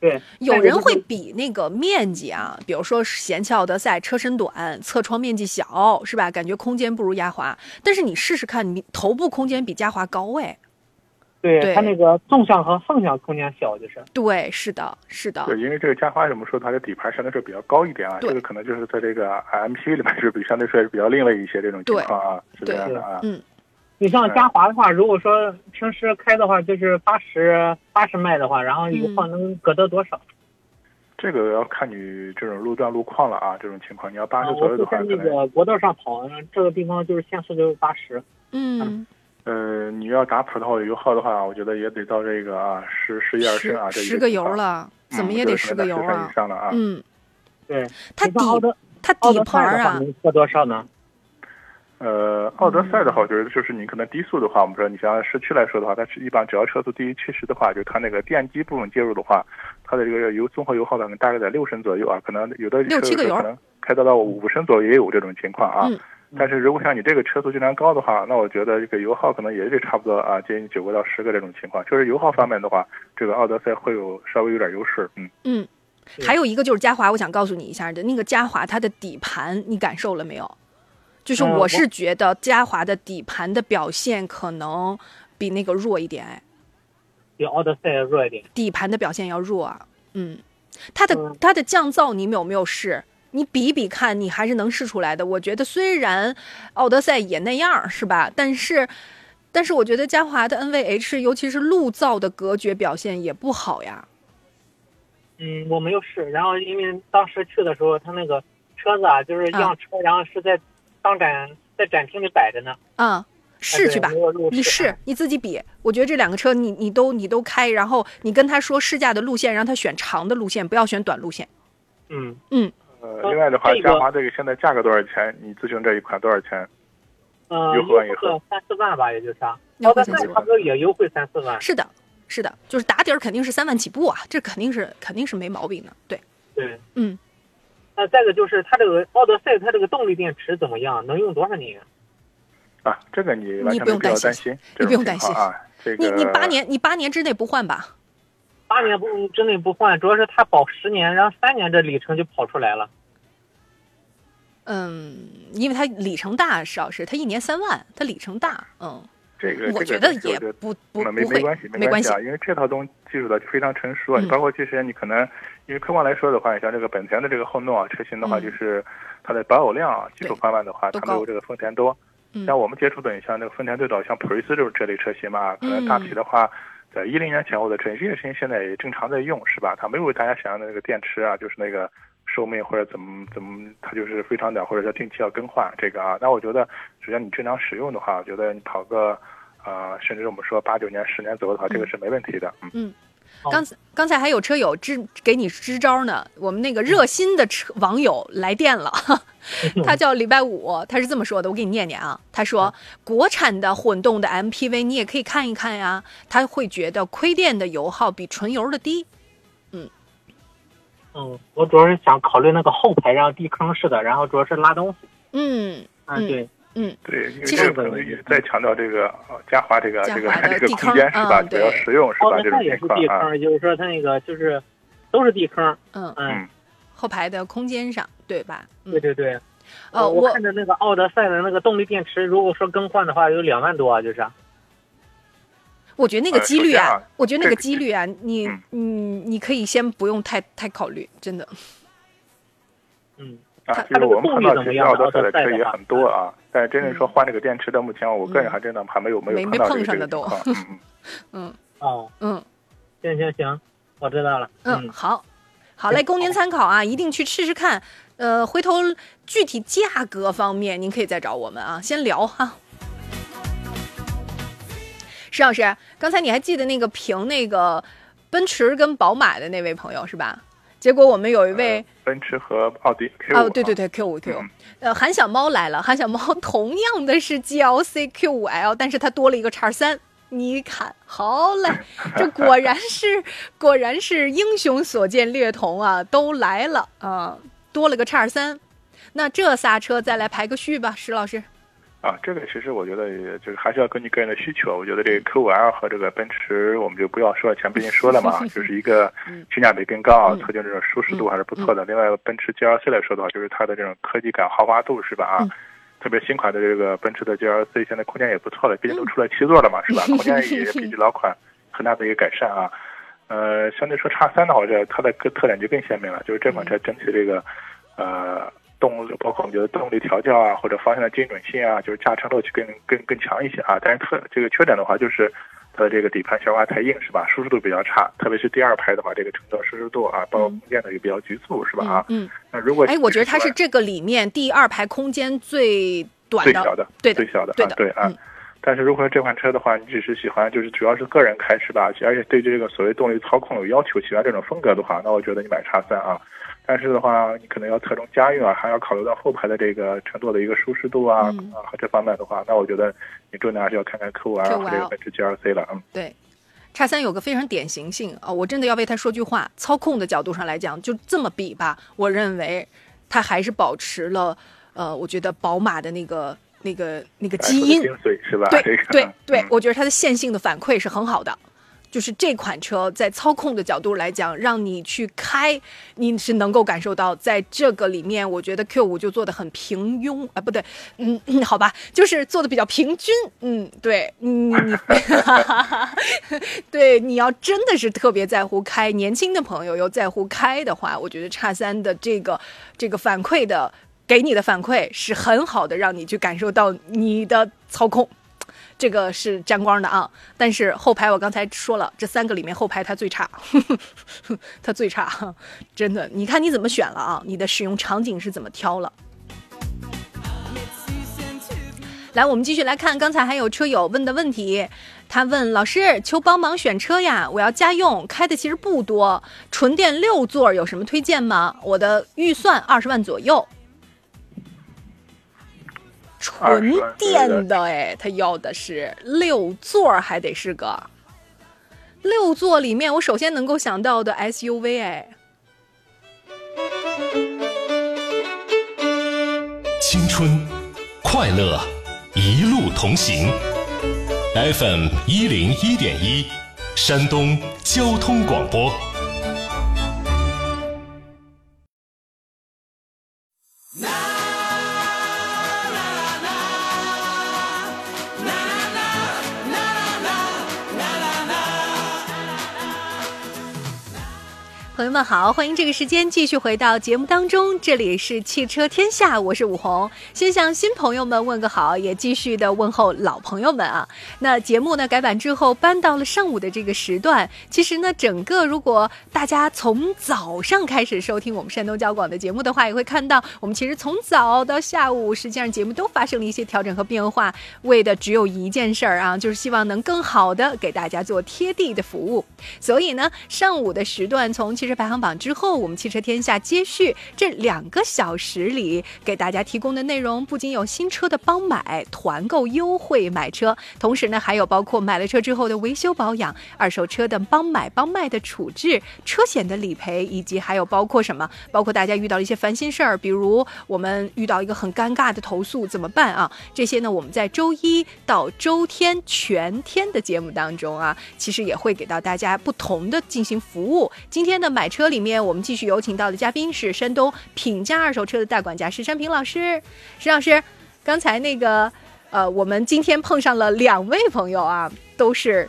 对，有人会比那个面积啊，比如说嫌弃奥德赛车身短，侧窗面积小，是吧？感觉空间不如嘉华。但是你试试看，你头部空间比嘉华高哎。对对它那个纵向和横向空间小，就是。对，是的，是的，对，因为这个嘉华怎么说，它的底盘相对说比较高一点啊，这个可能就是在这个 MPV 里面是比相对说是比较另类一些这种情况啊，是这样的啊。嗯，你像嘉华的话，如果说平时开的话，就是八十八十迈的话，然后油耗能隔得多少？这个要看你这种路段路况了啊，这种情况，你要八啊，十左右的话，我是在那个国道上跑，这个地方就是限速就是八十。嗯，呃，你要打普通油耗的话，我觉得也得到这个啊十十一二升啊，这十十个油了，嗯怎么也得十个油我觉得可能在10升啊以。上了啊。嗯，对，它底它底盘啊，赛的话能测多少呢？呃，奥德赛的话，我觉得就是你可能低速的话，我们说你像市区来说的话，它是一般只要车速低于七十的话，就它那个电机部分介入的话，它的这个油综合油耗可能大概在六升左右啊，可能有的车六七个油可能开到到五升左右也有这种情况啊。嗯但是如果像你这个车速经常高的话，那我觉得这个油耗可能也是差不多啊，接近九个到十个这种情况。就是油耗方面的话，这个奥德赛会有稍微有点优势，嗯。嗯，还有一个就是嘉华，我想告诉你一下的那个嘉华，它的底盘你感受了没有？就是嗯我我是觉得嘉华的底盘的表现可能比那个弱一点，哎，比奥德赛弱一点。底盘的表现要弱啊。嗯，它的嗯它的降噪你们有没有试？你比比看，你还是能试出来的。我觉得虽然奥德赛也那样，是吧？但是，但是我觉得嘉华的 NVH，尤其是路噪的隔绝表现也不好呀。嗯，我没有试。然后因为当时去的时候，他那个车子啊，就是啊样车，然后是在当展在展厅里摆着呢。嗯、试去吧你试你自己比。我觉得这两个车你你都你都开，然后你跟他说试驾的路线，让他选长的路线，不要选短路线。嗯嗯，呃，另外的话，嘉华这个现在价格多少钱？你咨询这一款多少钱？呃，优惠完以后三四万吧，也就是。优惠三四万差不多也优惠三四万。是的，是的，就是打底儿肯定是三万起步啊，这肯定是肯定是没毛病的。对，对。嗯，那再一个就是它这个奥德赛，它这个动力电池怎么样？能用多少年？啊，这个你完你全不用担心心，你不用担心你你八年你八年之内不换吧？八年不之内不换，主要是它保十年，然后三年这里程就跑出来了。嗯，因为它里程大，邵老师，它一年三万，它里程大，嗯，这个我觉得这个东西也不不没没关系，没关系啊，因为这套东西技术的非常成熟啊。嗯你包括其实你可能，因为客观来说的话，你像这个本田的这个后诺啊车型的话，嗯就是它的保有量啊，技术方面的话，它没有这个丰田多。嗯像我们接触的，你像那个丰田最早像普锐斯这种这类车型嘛，可能大嗯体的话，在一零年前后的车型，这些车型现在也正常在用，是吧？它没有大家想象的那个电池啊，就是那个寿命或者怎么怎么，它就是非常短，或者说定期要更换这个啊。那我觉得，只要你正常使用的话，我觉得你跑个。呃，甚至我们说八九年、十年左右的话，这个是没问题的。嗯，嗯刚才刚才还有车友支给你支招呢，我们那个热心的车网友来电了，*laughs* 他叫礼拜五，他是这么说的，我给你念念啊。他说，国产的混动的 MPV 你也可以看一看呀，他会觉得亏电的油耗比纯油的低。嗯，我主要是想考虑那个后排，然后地坑式的，然后主要是拉东西。嗯啊，嗯对，嗯，对，因为这个可能也在强调这个呃嘉华这个这个这个空间是吧？嗯主要实用是吧？这种情况啊。是地坑，就是说它那个就是都是地坑。嗯，嗯嗯，后排的空间上，对吧？嗯对，对对。呃，我我看着那个奥德赛的那个动力电池，如果说更换的话，有两万多啊，就是。我觉得那个呃几率啊我觉得那个几率啊，你你嗯，你可以先不用太太考虑，真的。嗯，啊它，就是我们看到其实奥德赛的车也很多啊，但是真正说换这个电池的，目前我个人还真的还没有没没没有碰到这个碰上的都。*laughs* 嗯哦，嗯行行行，我知道了。嗯，好，好嘞，供您参考啊，一定去试试看。呃，回头具体价格方面，您可以再找我们啊，先聊哈。石老师，刚才你还记得那个评那个奔驰跟宝马的那位朋友是吧？结果我们有一位呃奔驰和奥迪 Q 哦，对对对，Q 五 Q，嗯呃，韩小猫来了，韩小猫 *laughs* 同样的是 GLC Q 五 L，但是它多了一个叉三。你看，好嘞，*laughs* 这果然是果然是英雄所见略同啊，都来了啊，多了个叉三。那这仨车再来排个序吧，石老师。啊，这个其实我觉得也就是还是要根据个人的需求。我觉得这个 Q5L 和这个奔驰，我们就不要说了，前面已经说了嘛，*laughs* 就是一个性价比更高，嗯特定这种舒适度还是不错的。另外，奔驰 GLC 来说的话，就是它的这种科技感、豪华度是吧？啊，嗯特别新款的这个奔驰的 GLC，现在空间也不错了，毕竟都出了七座了嘛，是吧？*laughs* 空间也比老款很大的一个改善啊。呃，相对说叉三的话，这它的个特点就更鲜明了，就是这款车整体这个呃。动力包括我们觉得动力调教啊，或者方向的精准性啊，就是驾乘乐趣更更更强一些啊。但是特这个缺点的话，就是它的这个底盘悬挂太硬是吧？舒适度比较差，特别是第二排的话，这个乘坐舒适度啊，包括空间呢也比较局促是吧？啊，嗯，那如果哎，我觉得它是这个里面第二排空间最短的，最小的，对的最小的对的，啊对啊。嗯但是如果说这款车的话，你只是喜欢就是主要是个人开是吧？而且对这个所谓动力操控有要求，喜欢这种风格的话，那我觉得你买叉三啊。但是的话，你可能要侧重家用啊，还要考虑到后排的这个乘坐的一个舒适度啊、嗯啊和这方面的话，那我觉得你重点还是要看看 Q 5 L 和这个奔驰 GLC 了，嗯。对，叉三有个非常典型性啊、我真的要为它说句话。操控的角度上来讲，就这么比吧，我认为它还是保持了呃，我觉得宝马的那个那个那个基因。精髓是吧？对这个对对嗯，我觉得它的线性的反馈是很好的。就是这款车在操控的角度来讲，让你去开，你是能够感受到，在这个里面，我觉得 Q 五就做的很平庸啊，不对，嗯，嗯好吧，就是做的比较平均，嗯，对，嗯，你，*laughs* 对，你要真的是特别在乎开，年轻的朋友又在乎开的话，我觉得叉三的这个这个反馈的给你的反馈是很好的，让你去感受到你的操控。这个是沾光的啊，但是后排我刚才说了，这三个里面后排它最差，*laughs* 它最差，真的。你看你怎么选了啊？你的使用场景是怎么挑了？来，我们继续来看，刚才还有车友问的问题。他问老师：“求帮忙选车呀，我要家用，开的其实不多，纯电六座有什么推荐吗？我的预算二十万左右。”纯纯20万电的哎，他要的是六座，还得是个六座里面，我首先能够想到的 SUV 哎，青春，快乐，一路同行。FM 一零一点一，山东交通广播。朋友们好，欢迎这个时间继续回到节目当中，这里是汽车天下，我是武红。先向新朋友们问个好，也继续的问候老朋友们啊。那节目呢改版之后搬到了上午的这个时段，其实呢，整个如果大家从早上开始收听我们山东交广的节目的话，也会看到我们其实从早到下午，实际上节目都发生了一些调整和变化，为的只有一件事儿啊，就是希望能更好的给大家做贴地的服务。所以呢，上午的时段从汽车排行榜之后，我们汽车天下接续这两个小时里给大家提供的内容，不仅有新车的帮买、团购优惠买车，同时呢，还有包括买了车之后的维修保养、二手车的帮买帮卖的处置、车险的理赔，以及还有包括什么？包括大家遇到了一些烦心事儿，比如我们遇到一个很尴尬的投诉怎么办啊？这些呢，我们在周一到周天全天的节目当中啊，其实也会给到大家不同的进行服务。今天的买车里面，我们继续有请到的嘉宾是山东品家二手车的大管家石山平老师。石老师，刚才那个呃，我们今天碰上了两位朋友啊，都是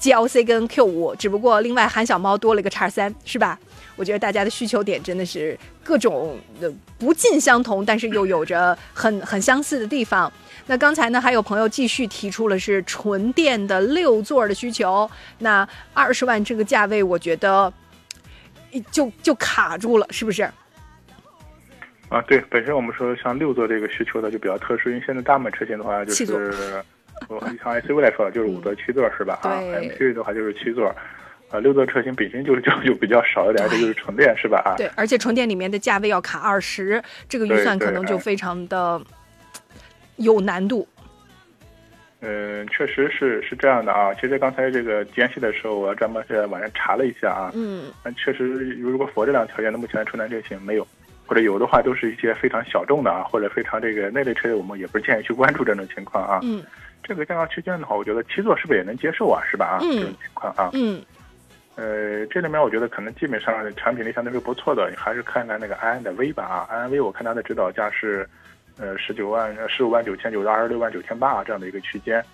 GLC 跟 Q 五，只不过另外韩小猫多了一个叉三，是吧？我觉得大家的需求点真的是各种的不尽相同，但是又有着很很相似的地方。那刚才呢，还有朋友继续提出了是纯电的六座的需求，那二十万这个价位，我觉得就就卡住了，是不是？啊，对，本身我们说像六座这个需求的就比较特殊，因为现在大部分车型的话就是，我像 SUV 来说就是五座七座是吧？啊对，MPV 的话就是七座，啊，六座车型本身就就就比较少一点，这就是纯电是吧？啊，对，而且纯电里面的价位要卡二十，这个预算可能就哎非常的有难度。嗯，确实是是这样的啊。其实刚才这个间隙的时候，我专门在网上查了一下啊，嗯，但确实如果符合这两个条件，那目前纯电车型没有，或者有的话都是一些非常小众的啊，或者非常这个那类车，我们也不是建议去关注这种情况啊。嗯这个价格区间的话，我觉得七座是不是也能接受啊？是吧？啊，嗯这种情况啊，嗯呃，这里面我觉得可能基本上产品力相对是不错的，还是看看那个安安的 V 吧啊，安安 V 我看它的指导价是，呃，十九万、十五万九千九到二十六万九千八啊这样的一个区间，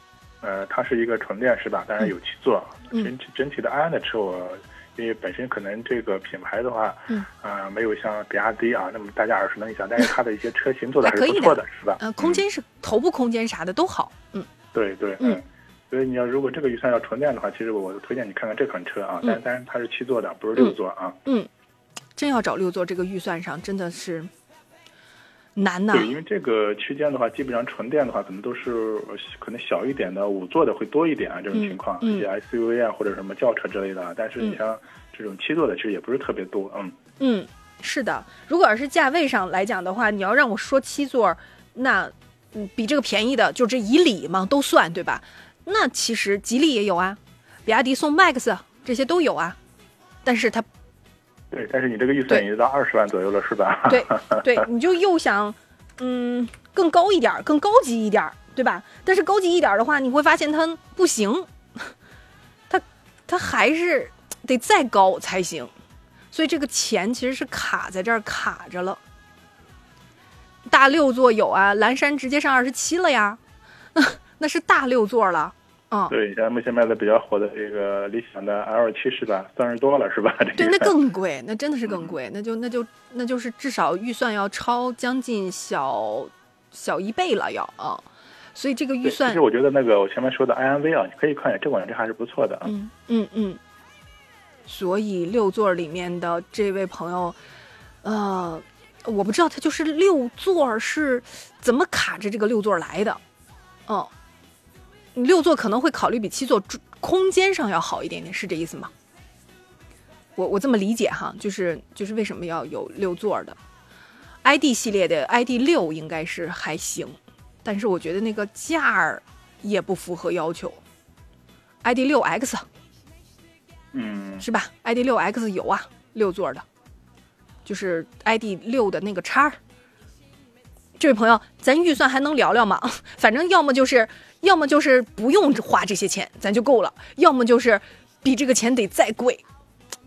呃，它是一个纯电是吧？当然有七座，嗯整体整体的安安的车我。因为本身可能这个品牌的话，嗯，呃，没有像比亚迪啊那么大家耳熟能详，但是它的一些车型做的还是不错的，是吧？呃，空间是头部空间啥的都好。嗯对对，嗯嗯，所以你要如果这个预算要纯电的话，其实我推荐你看看这款车啊，但嗯但是它是七座的，不是六座啊。嗯，真要找六座，这个预算上真的是难呐。对，因为这个区间的话，基本上纯电的话，可能都是呃可能小一点的五座的会多一点啊，这种情况，嗯嗯一些 SUV 啊或者什么轿车之类的啊。但是你嗯像这种七座的，其实也不是特别多，嗯。嗯，是的。如果要是价位上来讲的话，你要让我说七座，那嗯比这个便宜的就这以里嘛都算对吧？那其实吉利也有啊，比亚迪宋 MAX 这些都有啊，但是它对，但是你这个预算对已经到二十万左右了，是吧？对 *laughs* 对，你就又想，嗯，更高一点儿，更高级一点儿，对吧？但是高级一点儿的话，你会发现它不行，它它还是得再高才行，所以这个钱其实是卡在这儿卡着了。大六座有啊，蓝山直接上二十七了呀，*laughs* 那是大六座了，啊、对，像目前卖的比较火的这个理想的 L 七是吧？三十多了是吧？这个对，那更贵，那真的是更贵，那就那就那就是至少预算要超将近小小一倍了要啊，所以这个预算其实我觉得那个我前面说的 INV 啊，你可以看一下，这款车还是不错的啊。嗯嗯嗯，所以六座里面的这位朋友，呃，我不知道他就是六座是怎么卡着这个六座来的，嗯，六座可能会考虑比七座空间上要好一点点，是这意思吗？我我这么理解哈，就是就是为什么要有六座的？ID 系列的 ID 六应该是还行，但是我觉得那个价儿也不符合要求。ID 六 X 嗯，是吧？ID 六 X 有啊，六座的，就是 ID 六的那个叉儿。这位朋友，咱预算还能聊聊吗？*laughs* 反正要么就是，要么就是不用花这些钱，咱就够了；要么就是比这个钱得再贵。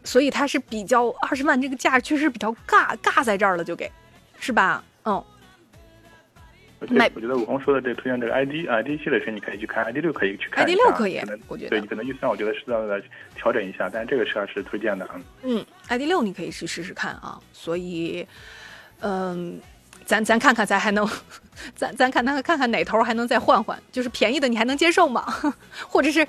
所以它是比较二十万这个价确实比较尬，尬在这儿了就给，是吧？嗯，买我觉得武红说的这推荐这个 ID ID 系列车，你可以去看 ID 六可以去看 ID 六可以可能我觉得对你可能预算我觉得适当的调整一下，但是这个车是推荐的啊。嗯，ID 六你可以去试试看啊。所以，嗯，咱咱看看，咱还能，咱咱看看看看哪头还能再换换，就是便宜的你还能接受吗？*laughs* 或者是，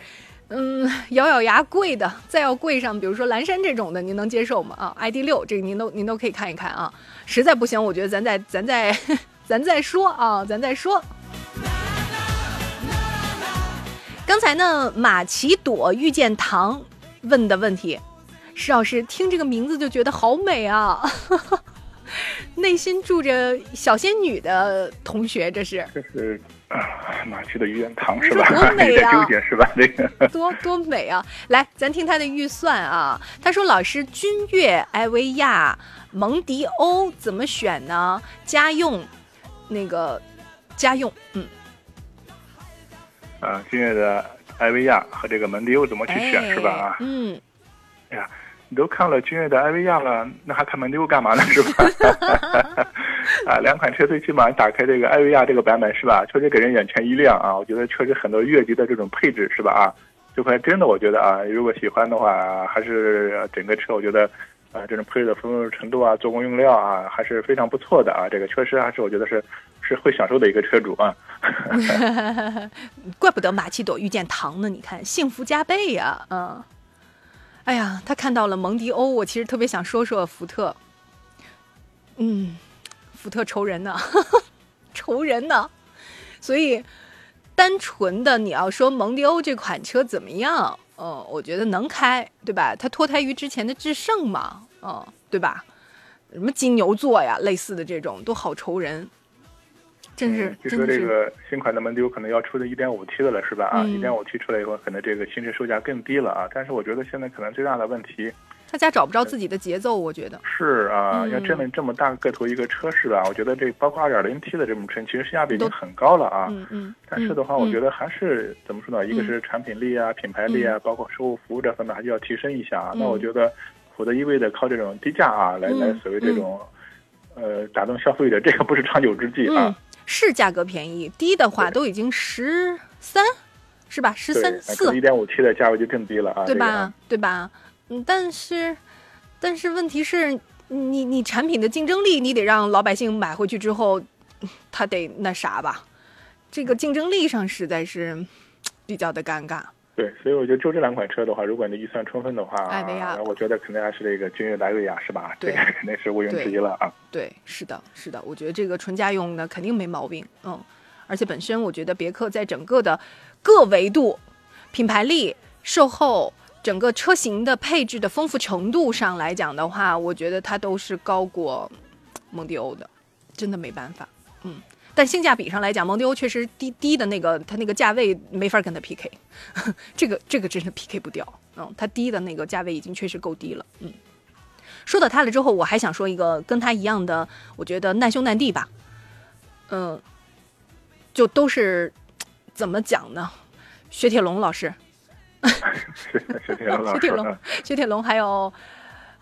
嗯，咬咬牙贵的再要贵上，比如说蓝山这种的，您能接受吗？啊，ID 六这个您都您都可以看一看啊。实在不行，我觉得咱再咱再咱再说啊，咱再说。刚才呢，马奇朵遇见糖问的问题，施老师听这个名字就觉得好美啊，*laughs* *laughs* 内心住着小仙女的同学，这是这是啊，马去的玉渊堂是吧？多 *laughs* 美啊纠结是吧？这个 *laughs* 多多美啊！来，咱听他的预算啊。他说：“老师，君越、艾维亚、蒙迪欧怎么选呢？家用，那个家用，嗯，啊，君越的艾维亚和这个蒙迪欧怎么去选、哎是吧？啊，嗯，哎呀，你都看了君越的艾维亚了，那还看蒙迪欧干嘛呢？*laughs* 是吧？*laughs* 啊，两款车最起码打开这个艾维亚这个版本是吧？确实给人眼前一亮啊！我觉得确实很多越级的这种配置是吧？啊，这块真的我觉得啊，如果喜欢的话，还是整个车我觉得。啊，这种配置的丰富程度啊，做工用料啊，还是非常不错的啊。这个确实还是我觉得是是会享受的一个车主啊。*laughs* 怪不得马奇朵遇见糖呢，你看幸福加倍呀、嗯。哎呀，他看到了蒙迪欧，我其实特别想说说福特。嗯，福特仇人呢，*laughs* 仇人呢，所以单纯的你要说蒙迪欧这款车怎么样？嗯，我觉得能开，对吧？它脱胎于之前的致胜嘛，嗯，对吧？什么金牛座呀，类似的这种都好仇人，真是，嗯据说这。个新款的蒙迪欧可能要出的一点五 T 的了，是吧？啊，一点五 T 出来以后，可能这个新车售价更低了啊。但是我觉得现在可能最大的问题大家找不着自己的节奏，我觉得。是啊，嗯要这么这么大个头一个车是吧？我觉得这包括 2.0T 的这种车，其实性价比已经很高了啊。嗯嗯。但是的话，嗯我觉得还是怎么说呢？一个是产品力啊、品牌力啊，包括售后服务这方面还是要提升一下啊。那我嗯觉得，否则一味的靠这种低价啊来来嗯所谓这种，呃，打动消费者，这个不是长久之计啊嗯。，是价格便宜，低的话都已经十三，是吧？十对，三四那可能，1.5T 的价位就更低了啊，对吧？对吧？嗯，但是，但是问题是你你产品的竞争力，你得让老百姓买回去之后，他得那啥吧？这个竞争力上实在是比较的尴尬。对，所以我觉得就这两款车的话，如果你预算充分的话，艾维亚我觉得肯定还是这个君越的艾维亚是吧？这对个肯定是毋庸置疑了啊。对，是的，是的，我觉得这个纯家用的肯定没毛病，嗯，而且本身我觉得别克在整个的各维度、品牌力、售后、整个车型的配置的丰富程度上来讲的话，我觉得它都是高过蒙迪欧的，真的没办法，嗯。但性价比上来讲，蒙迪欧确实低低的那个，它那个价位没法跟它 PK，*laughs* 这个这个真的 PK 不掉，嗯，它低的那个价位已经确实够低了，嗯。说到它了之后，我还想说一个跟它一样的，我觉得难兄难弟吧。嗯，就都是怎么讲呢？雪铁龙老师，是是这样老雪铁龙 *laughs* 雪铁龙还有，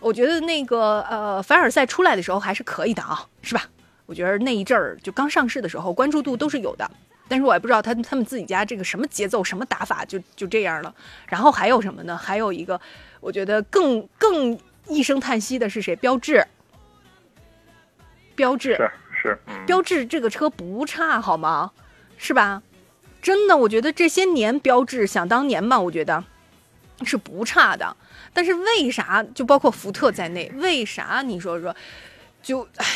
我觉得那个呃凡尔赛出来的时候还是可以的啊，是吧？我觉得那一阵儿就刚上市的时候，关注度都是有的。但是我也不知道他他们自己家这个什么节奏、什么打法，就就这样了。然后还有什么呢？还有一个，我觉得更更一声叹息的是谁？标致。标致，是是，嗯，标致这个车不差，好吗？是吧？真的，我觉得这些年标致，想当年嘛，我觉得是不差的。但是为啥就包括福特在内，为啥你说说，就唉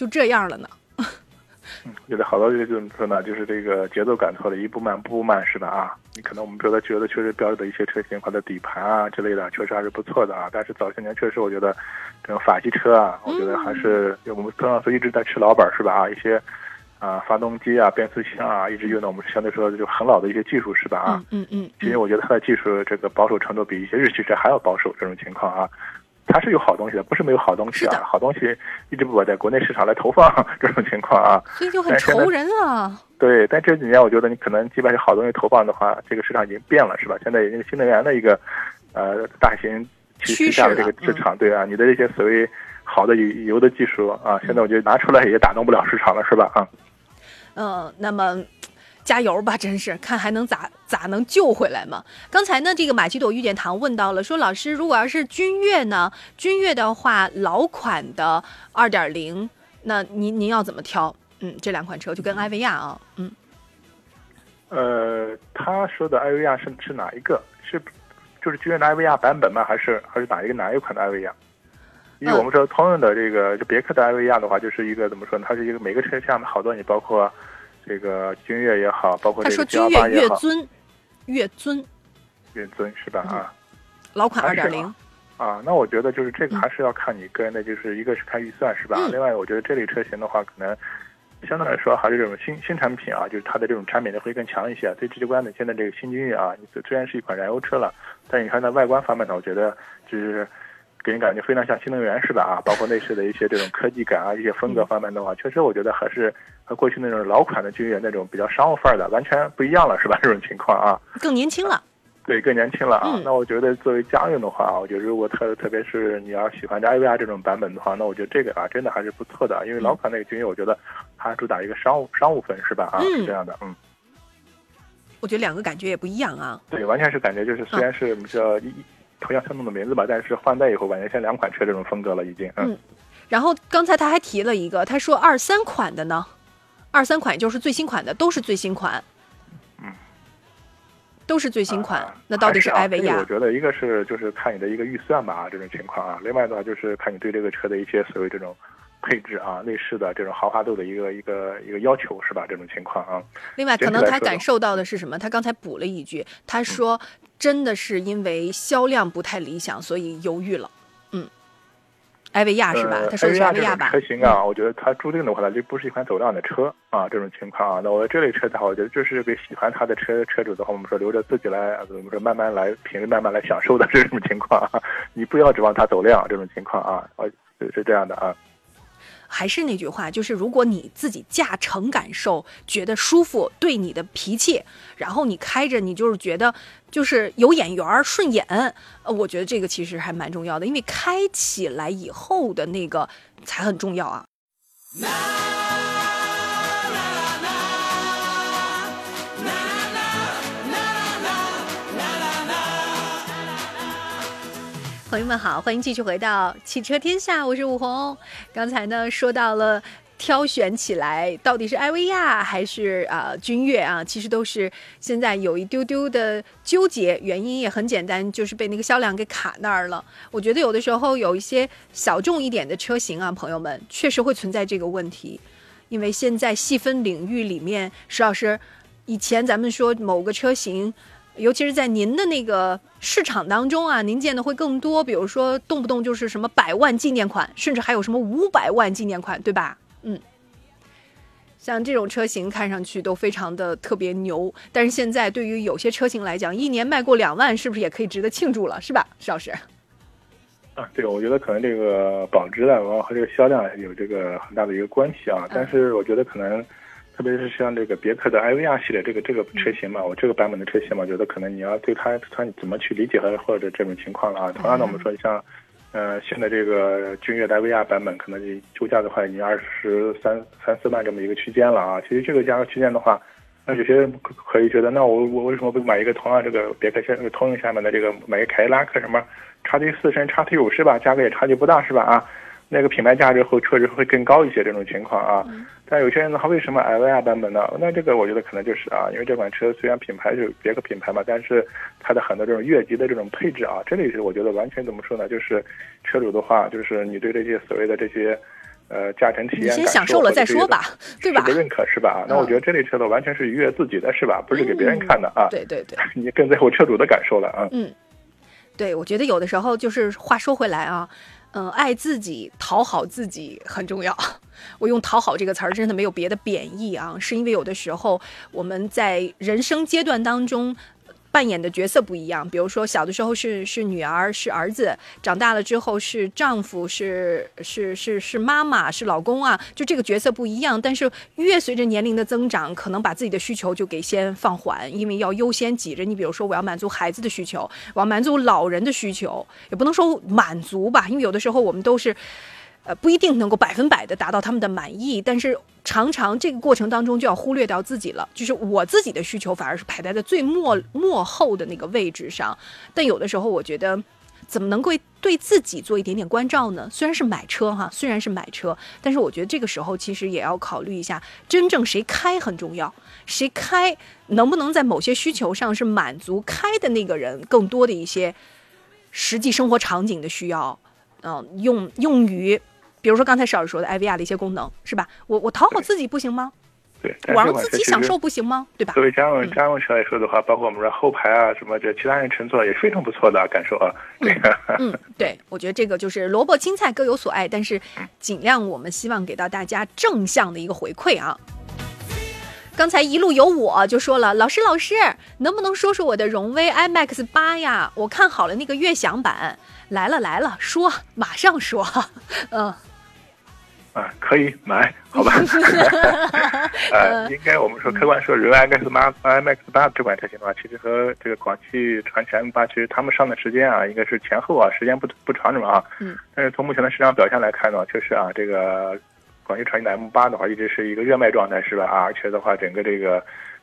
就这样了呢？嗯觉得好多这种车呢，就是这个节奏感错了，一步慢步步慢是吧？啊，你可能我们觉得觉得确实标志的一些车型，它的底盘啊之类的，确实还是不错的啊。但是早些年确实，我觉得这种法系车啊，我觉得还是我们孙老师一直在吃老本儿是吧？啊，一些啊，发动机啊，变速箱啊，一直用的我们相对说就很老的一些技术是吧？啊，嗯嗯嗯，其实我觉得它的技术这个保守程度比一些日系车还要保守，这种情况啊，它是有好东西的，不是没有好东西啊，好东西一直不把在国内市场来投放这种情况啊，所以就很愁人啊。对，但这几年我觉得你可能基本上好东西投放的话，这个市场已经变了，是吧？现在那个新能源的一个呃大型趋势下的这个市场，对啊，你的这些所谓好的油油的技术啊，现在我觉得拿出来也打动不了市场了，是吧？啊，嗯，那么加油吧，真是看还能咋咋能救回来吗？刚才呢，这个马奇朵遇见堂问到了，说老师，如果要是君越呢，君越的话，老款的二点零，那您您要怎么挑？嗯，这两款车就跟艾维亚啊，嗯，呃，他说的艾维亚是是哪一个？是就是君越的艾维亚版本吗？还是还是哪一个哪一款的艾维亚？因为嗯我们说通用的这个就别克的艾维亚的话，就是一个怎么说呢？它是一个每个车厢好多，你包括这个君越也好，包括这个 G 君越越尊，越尊越尊是吧？啊。老款二点零，啊，那我觉得就是这个还是要看你个人的，就是一个是看预算是吧？嗯另外，我觉得这类车型的话，可能相对来说还是这种新新产品啊，就是它的这种产品力会更强一些。最直观的，现在这个新君越啊，虽然是一款燃油车了，但你看它外观方面呢，我觉得就是给人感觉非常像新能源是吧？啊，包括内饰的一些这种科技感啊，一些风格方面的话，确实我觉得还是和过去那种老款的君越那种比较商务范儿的完全不一样了是吧？*laughs* 这种情况啊。更年轻了。对，更年轻了啊。嗯那我觉得作为家用的话，我觉得如果特特别是你要喜欢这艾维亚这种版本的话，那我觉得这个啊真的还是不错的。因为老款那个君越，我觉得它主打一个商务商务风是吧？啊，这样的，嗯，我觉得两个感觉也不一样啊。对，完全是感觉就是虽然是叫一同样相同的名字吧，但是换代以后完全像两款车这种风格了，已经，嗯。嗯然后刚才他还提了一个，他说二三款的呢，二三款就是最新款的，都是最新款，嗯，都是最新款。啊那到底是艾维亚这个我？觉得一个是就是看你的一个预算吧，这种情况啊。另外的话就是看你对这个车的一些所谓这种配置啊、内饰的这种豪华度的一个一个一个要求是吧？这种情况啊。另外，可能他感受到的是什么？他刚才补了一句，他说真的是因为销量不太理想，所以犹豫了。嗯，艾维亚是吧？说的是艾维亚吧？车型啊，我觉得它注定的话，它就不是一款走量的车啊。这种情况啊，那我这类车的话，我觉得就是给喜欢它的车车主的话，我们说留着自己来，呃怎么说慢慢来品味，慢慢来享受的 *laughs* 这种情况啊。你不要指望它走量这种情况啊，呃是这样的啊。还是那句话，就是如果你自己驾乘感受觉得舒服，对你的脾气，然后你开着你就是觉得就是有眼缘儿顺眼，呃，我觉得这个其实还蛮重要的，因为开起来以后的那个才很重要啊。朋友们好，欢迎继续回到汽车天下，我是武红。刚才呢说到了挑选起来到底是艾维亚还是啊、君越啊，其实都是现在有一丢丢的纠结，原因也很简单，就是被那个销量给卡那儿了。我觉得有的时候有一些小众一点的车型啊，朋友们确实会存在这个问题，因为现在细分领域里面，石老师以前咱们说某个车型。尤其是在您的那个市场当中啊，您见的会更多，比如说动不动就是什么百万纪念款，甚至还有什么五百万纪念款，对吧？嗯，像这种车型看上去都非常的特别牛，但是现在对于有些车型来讲，一年卖过两万，是不是也可以值得庆祝了，是吧，石老师？啊，对，我觉得可能这个保值的，然后和这个销量有这个很大的一个关系啊。但是我觉得可能，特别是像这个别克的艾维亚系列这个这个车型嘛，我这个版本的车型嘛，我觉得可能你要对它它怎么去理解和或者这种情况了啊。同样的，我们说像，呃，现在这个君越的艾维亚版本，可能你售价的话，已经二十三三四万这么一个区间了啊。其实这个价格区间的话，那有些人可可以觉得，那我我为什么不买一个同样这个别克下通用下面的这个买个凯迪拉克什么叉 T 四甚至叉 T 五是吧？价格也差距不大是吧？啊，那个品牌价值会确实会更高一些这种情况啊。但有些人呢，他为什么艾维亚版本呢？那这个我觉得可能就是啊，因为这款车虽然品牌是别克品牌嘛，但是它的很多这种越级的这种配置啊，这里是我觉得完全怎么说呢？就是车主的话，就是你对这些所谓的这些。呃，驾乘体验先感受享受了再说吧，对吧是？不认可是吧？那我觉得这类车的，完全是愉悦自己的，是吧？不是给别人看的啊。对对对。*laughs* 你更在乎车主的感受了啊。嗯，对，我觉得有的时候就是话说回来啊，嗯、爱自己、讨好自己很重要。*laughs* 我用“讨好”这个词儿，真的没有别的贬义啊，是因为有的时候我们在人生阶段当中。扮演的角色不一样，比如说小的时候是是女儿是儿子，长大了之后是丈夫是是是是妈妈是老公啊，就这个角色不一样。但是越随着年龄的增长，可能把自己的需求就给先放缓，因为要优先挤着。你比如说，我要满足孩子的需求，我要满足老人的需求，也不能说满足吧，因为有的时候我们都是。呃，不一定能够百分百的达到他们的满意，但是常常这个过程当中就要忽略掉自己了，就是我自己的需求反而是排在在最末末后的那个位置上。但有的时候我觉得，怎么能够对自己做一点点关照呢？虽然是买车哈，虽然是买车，但是我觉得这个时候其实也要考虑一下，真正谁开很重要，谁开能不能在某些需求上是满足开的那个人更多的一些实际生活场景的需要，嗯，用用于。比如说刚才邵老师说的 IVR 的一些功能，是吧？我我讨好自己不行吗？对，我让自己享受不行吗？对吧？作为家用家用车来说的话，包括我们说后排啊什么，这其他人乘坐也非常不错的感受啊。这个，嗯，对，我觉得这个就是萝卜青菜各有所爱，但是尽量我们希望给到大家正向的一个回馈啊。刚才一路有我就说了，老师老师，能不能说说我的荣威 iMax 八呀？我看好了那个悦享版，来了来了，说马上说，*laughs* 嗯。啊，可以买，好吧？*laughs* 呃，应该我们说客观说，荣威 iMax 八 iMax 八这款车型的话，其实和这个广汽传祺 M 八，其实他们上的时间啊，应该是前后啊，时间不不长什么啊。嗯。但是从目前的市场表现来看呢，确实啊，这个广汽传祺的 M 八的话，一直是一个热卖状态，是吧？啊，而且的话，整个这个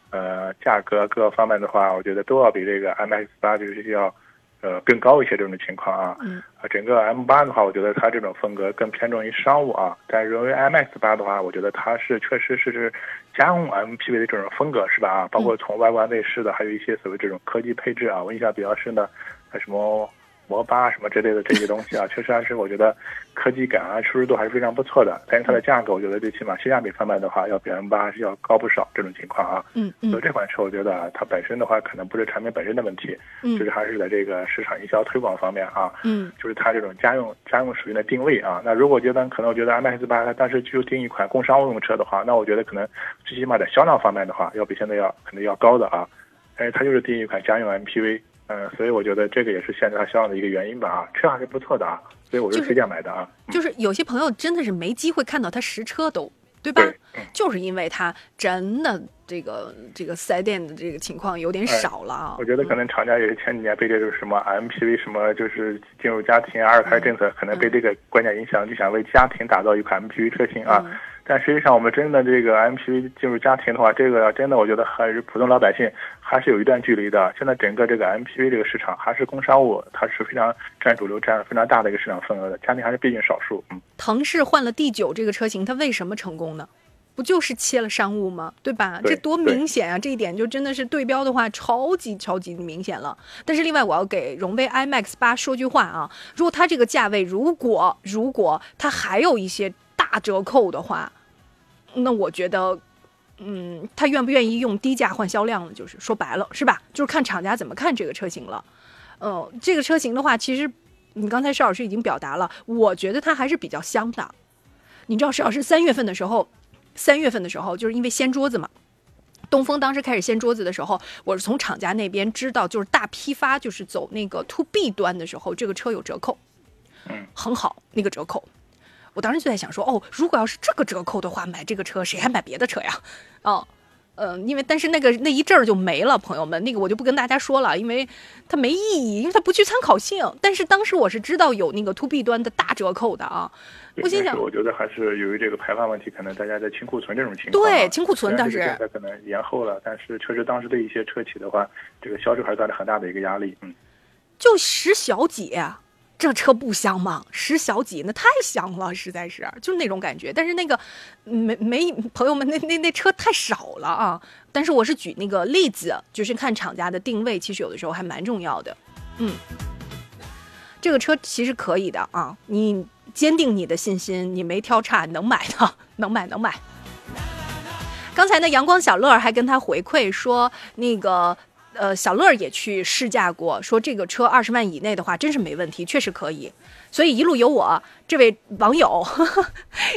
呃价格各方面的话，我觉得都要比这个 iMax 八就是要。呃，更高一些这种情况啊，啊，整个 M 八的话，我觉得它这种风格更偏重于商务啊。但荣威 MX 八的话，我觉得它是确实是是家用 MPV 的这种风格，是吧？啊，包括从外观内饰的，还有一些所谓这种科技配置啊，我印象比较深的，什么。摩巴什么之类的这些东西啊，确实还是我觉得科技感啊，舒适度还是非常不错的。但是它的价格，我觉得最起码性价比方面的话，要比 M 八是要高不少。这种情况啊，嗯嗯，所以这款车我觉得它本身的话，可能不是产品本身的问题，嗯，就是还是在这个市场营销推广方面啊，嗯，就是它这种家用家用属性的定位啊。那如果觉得可能我觉得 M X 八它当时就定一款工商务用车的话，那我觉得可能最起码在销量方面的话，要比现在要可能要高的啊。但是它就是定一款家用 MPV。嗯，所以我觉得这个也是限制它销量的一个原因吧啊，车还是不错的啊，所以我是推荐买的啊。就是有些朋友真的是没机会看到它实车都，对吧？就是因为它真的这个这个四 S 店的这个情况有点少了啊。我觉得可能厂家也是前几年被这个什么 MPV 什么就是进入家庭二胎政策，可能被这个观念影响，就想为家庭打造一款 MPV 车型啊。但实际上，我们真的这个 MPV 进入家庭的话，这个真的我觉得还是普通老百姓还是有一段距离的。现在整个这个 MPV 这个市场还是工商务，它是非常占主流、占非常大的一个市场份额的。家庭还是毕竟少数。嗯，腾势换了 D 九这个车型，它为什么成功呢？不就是切了商务吗？对吧？这多明显啊！这一点就真的是对标的话，超级超级明显了。但是另外，我要给荣威 iMax 八说句话啊，如果它这个价位，如果如果它还有一些大折扣的话。那我觉得，嗯，他愿不愿意用低价换销量呢？就是说白了，是吧？就是看厂家怎么看这个车型了。呃，这个车型的话，其实你刚才邵老师已经表达了，我觉得它还是比较香的。你知道，邵老师三月份的时候，三月份的时候，就是因为掀桌子嘛，东风当时开始掀桌子的时候，我是从厂家那边知道，就是大批发，就是走那个 to B 端的时候，这个车有折扣，嗯，很好，那个折扣。我当时就在想说，哦，如果要是这个折扣的话，买这个车谁还买别的车呀？哦，呃，因为但是那个那一阵儿就没了，朋友们，那个我就不跟大家说了，因为它没意义，因为它不具参考性。但是当时我是知道有那个 to B 端的大折扣的啊。我心想，我觉得还是由于这个排放问题，可能大家在清库存这种情况。对，清库存，当时现在可能延后了，但是确实当时对一些车企的话，这个销售还是带来很大的一个压力。嗯，就十小几。这车不香吗？十小几那太香了，实在是就那种感觉。但是那个没没朋友们那那那车太少了啊。但是我是举那个例子，就是看厂家的定位，其实有的时候还蛮重要的。嗯，这个车其实可以的啊，你坚定你的信心，你没挑差，能买的，*laughs* 能买能买。刚才呢，阳光小乐还跟他回馈说那个。呃，小乐也去试驾过，说这个车二十万以内的话，真是没问题，确实可以。所以一路有我这位网友，呵 *laughs* 呵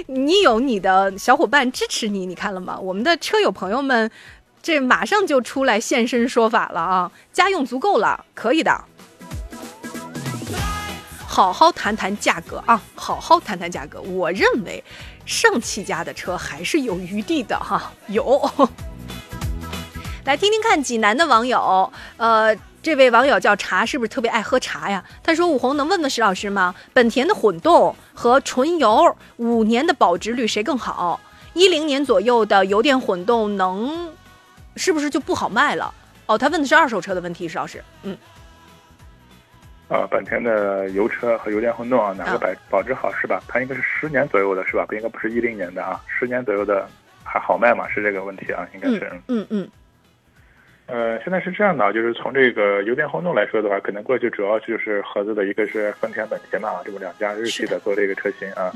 你有你的小伙伴支持你，你看了吗？我们的车友朋友们，这马上就出来现身说法了啊！家用足够了，可以的。好好谈谈价格啊，好好谈谈价格。我认为，上汽家的车还是有余地的哈，有。来听听看济南的网友，呃，这位网友叫茶，是不是特别爱喝茶呀？他说：“武红能问问石老师吗？本田的混动和纯油五年的保值率谁更好？一零年左右的油电混动能是不是就不好卖了？”哦，他问的是二手车的问题，石老师，嗯。啊，本田的油车和油电混动啊，哪个保保值好是吧？它应该是十年左右的是吧？不应该不是一零年的啊，十年左右的还好卖吗？是这个问题啊，应该是。嗯嗯。呃，现在是这样的，就是从这个油电混动来说的话，可能过去主要就是合资的一个是丰田、本田嘛，这么两家日系的做这个车型啊。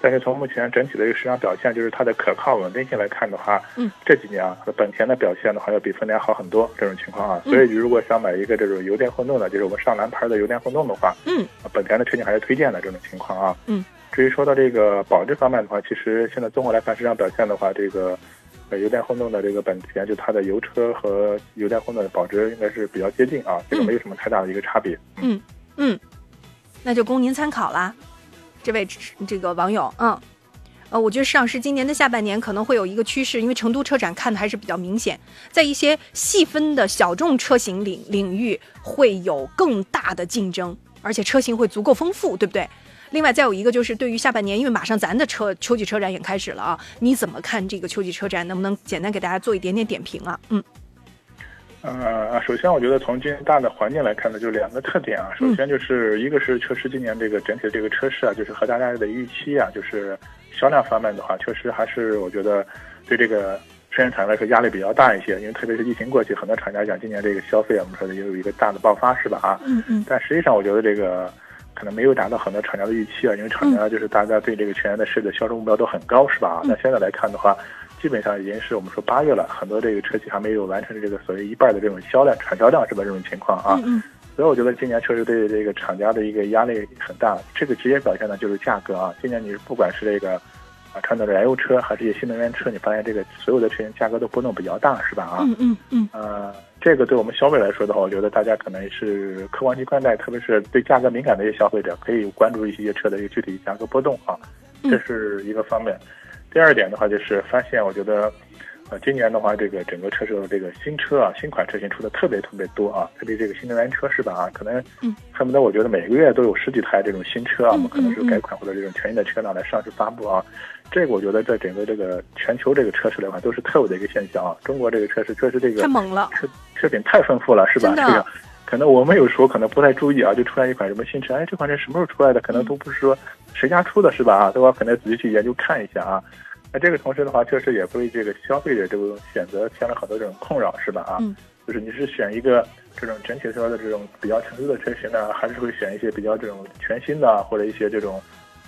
但是从目前整体的一个市场表现，就是它的可靠稳定性来看的话，嗯，这几年啊，本田的表现的话要比丰田好很多这种情况啊。所以如果想买一个这种油电混动的，就是我们上蓝牌的油电混动的话，嗯，本田的车型还是推荐的这种情况啊。嗯，至于说到这个保值方面的话，其实现在综合来看市场表现的话，这个呃油电混动的这个本田，就它的油车和油电混动的保值应该是比较接近啊，这个没有什么太大的一个差别。嗯嗯，那就供您参考啦，这位这个网友，嗯。呃，我觉得市场是今年的下半年可能会有一个趋势，因为成都车展看的还是比较明显，在一些细分的小众车型领领域会有更大的竞争，而且车型会足够丰富，对不对？另外再有一个就是对于下半年，因为马上咱的车秋季车展也开始了啊，你怎么看这个秋季车展？能不能简单给大家做一点点点评啊？嗯。呃，首先我觉得从今年大的环境来看呢，就两个特点啊。首先就是一个是确实今年这个整体的这个车市啊，就是和大家的预期啊，就是。销量方面的话，确实还是我觉得对这个生产来说压力比较大一些，因为特别是疫情过去，很多厂家讲今年这个消费啊，我们说的也有一个大的爆发，是吧？啊，嗯嗯。但实际上，我觉得这个可能没有达到很多厂家的预期啊，因为厂家就是大家对这个全年的市的销售目标都很高，是吧？那现在来看的话，基本上已经是我们说八月了，很多这个车企还没有完成这个所谓一半的这种销量产销量，是吧？这种情况啊。嗯。所以我觉得今年确实对这个厂家的一个压力很大，这个直接表现的就是价格啊。今年你不管是这个。啊，传统的燃油车还是一些新能源车，你发现这个所有的车型价格都波动比较大，是吧？啊，嗯嗯嗯。呃，这个对我们消费来说的话，我觉得大家可能是客观去看待，特别是对价格敏感的一些消费者，可以关注一些车的一个具体价格波动啊，这是一个方面。第二点的话，就是发现，我觉得。呃，今年的话，这个整个车市的这个新车啊，新款车型出的特别特别多啊，特别这个新能源车是吧？啊，可能恨不得我觉得每个月都有十几台这种新车啊，我们可能是改款或者这种全新的车辆来上市发布啊。这个我觉得在整个这个全球这个车市来看都是特有的一个现象啊。中国这个车市确实这个太猛了，车车品太丰富了，是吧？这个可能我们有时候可能不太注意啊，就出来一款什么新车，哎，这款车什么时候出来的？可能都不是说谁家出的，是吧？啊，都要可能仔细去研究看一下啊。那这个同时的话，确实也为这个消费者这种选择添了很多这种困扰，是吧？啊，就是你是选一个这种整体说的这种比较成熟的车型呢，还是会选一些比较这种全新的或者一些这种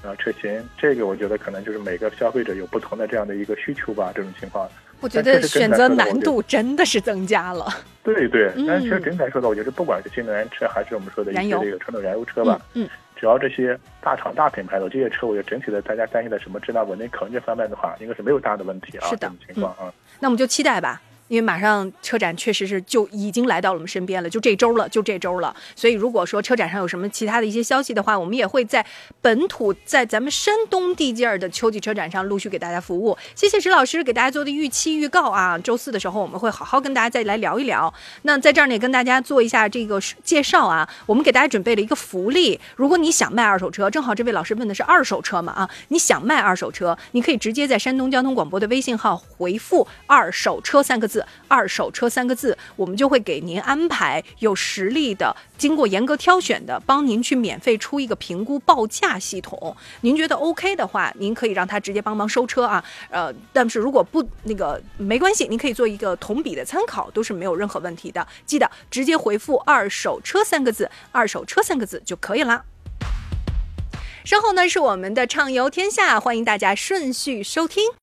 呃车型？这个我觉得可能就是每个消费者有不同的这样的一个需求吧，这种情况。我觉得选择难度真的是增加了。对对，但其实整体来说的，我觉得不管是新能源车还是我们说的一些这个传统燃油车吧，嗯。只要这些大厂大品牌的这些车，我觉得整体的大家担心的什么质量稳定、可用这方面的话，应该是没有大的问题啊。是的，情况啊。那我们就期待吧。因为马上车展确实是就已经来到了我们身边了，就这周了，就这周了。所以如果说车展上有什么其他的一些消息的话，我们也会在本土，在咱们山东地界儿的秋季车展上陆续给大家服务。谢谢石老师给大家做的预期预告啊！周四的时候我们会好好跟大家再来聊一聊。那在这儿呢，也跟大家做一下这个介绍啊。我们给大家准备了一个福利，如果你想卖二手车，正好这位老师问的是二手车嘛啊？你想卖二手车，你可以直接在山东交通广播的微信号回复“二手车”三个字，字二手。车三个字，我们就会给您安排有实力的、经过严格挑选的，帮您去免费出一个评估报价系统。您觉得 OK 的话，您可以让他直接帮忙收车啊。呃，但是如果不那个没关系，您可以做一个同比的参考，都是没有任何问题的。记得直接回复“二手车”三个字，“二手车”三个字就可以了。稍后呢是我们的畅游天下，欢迎大家顺序收听。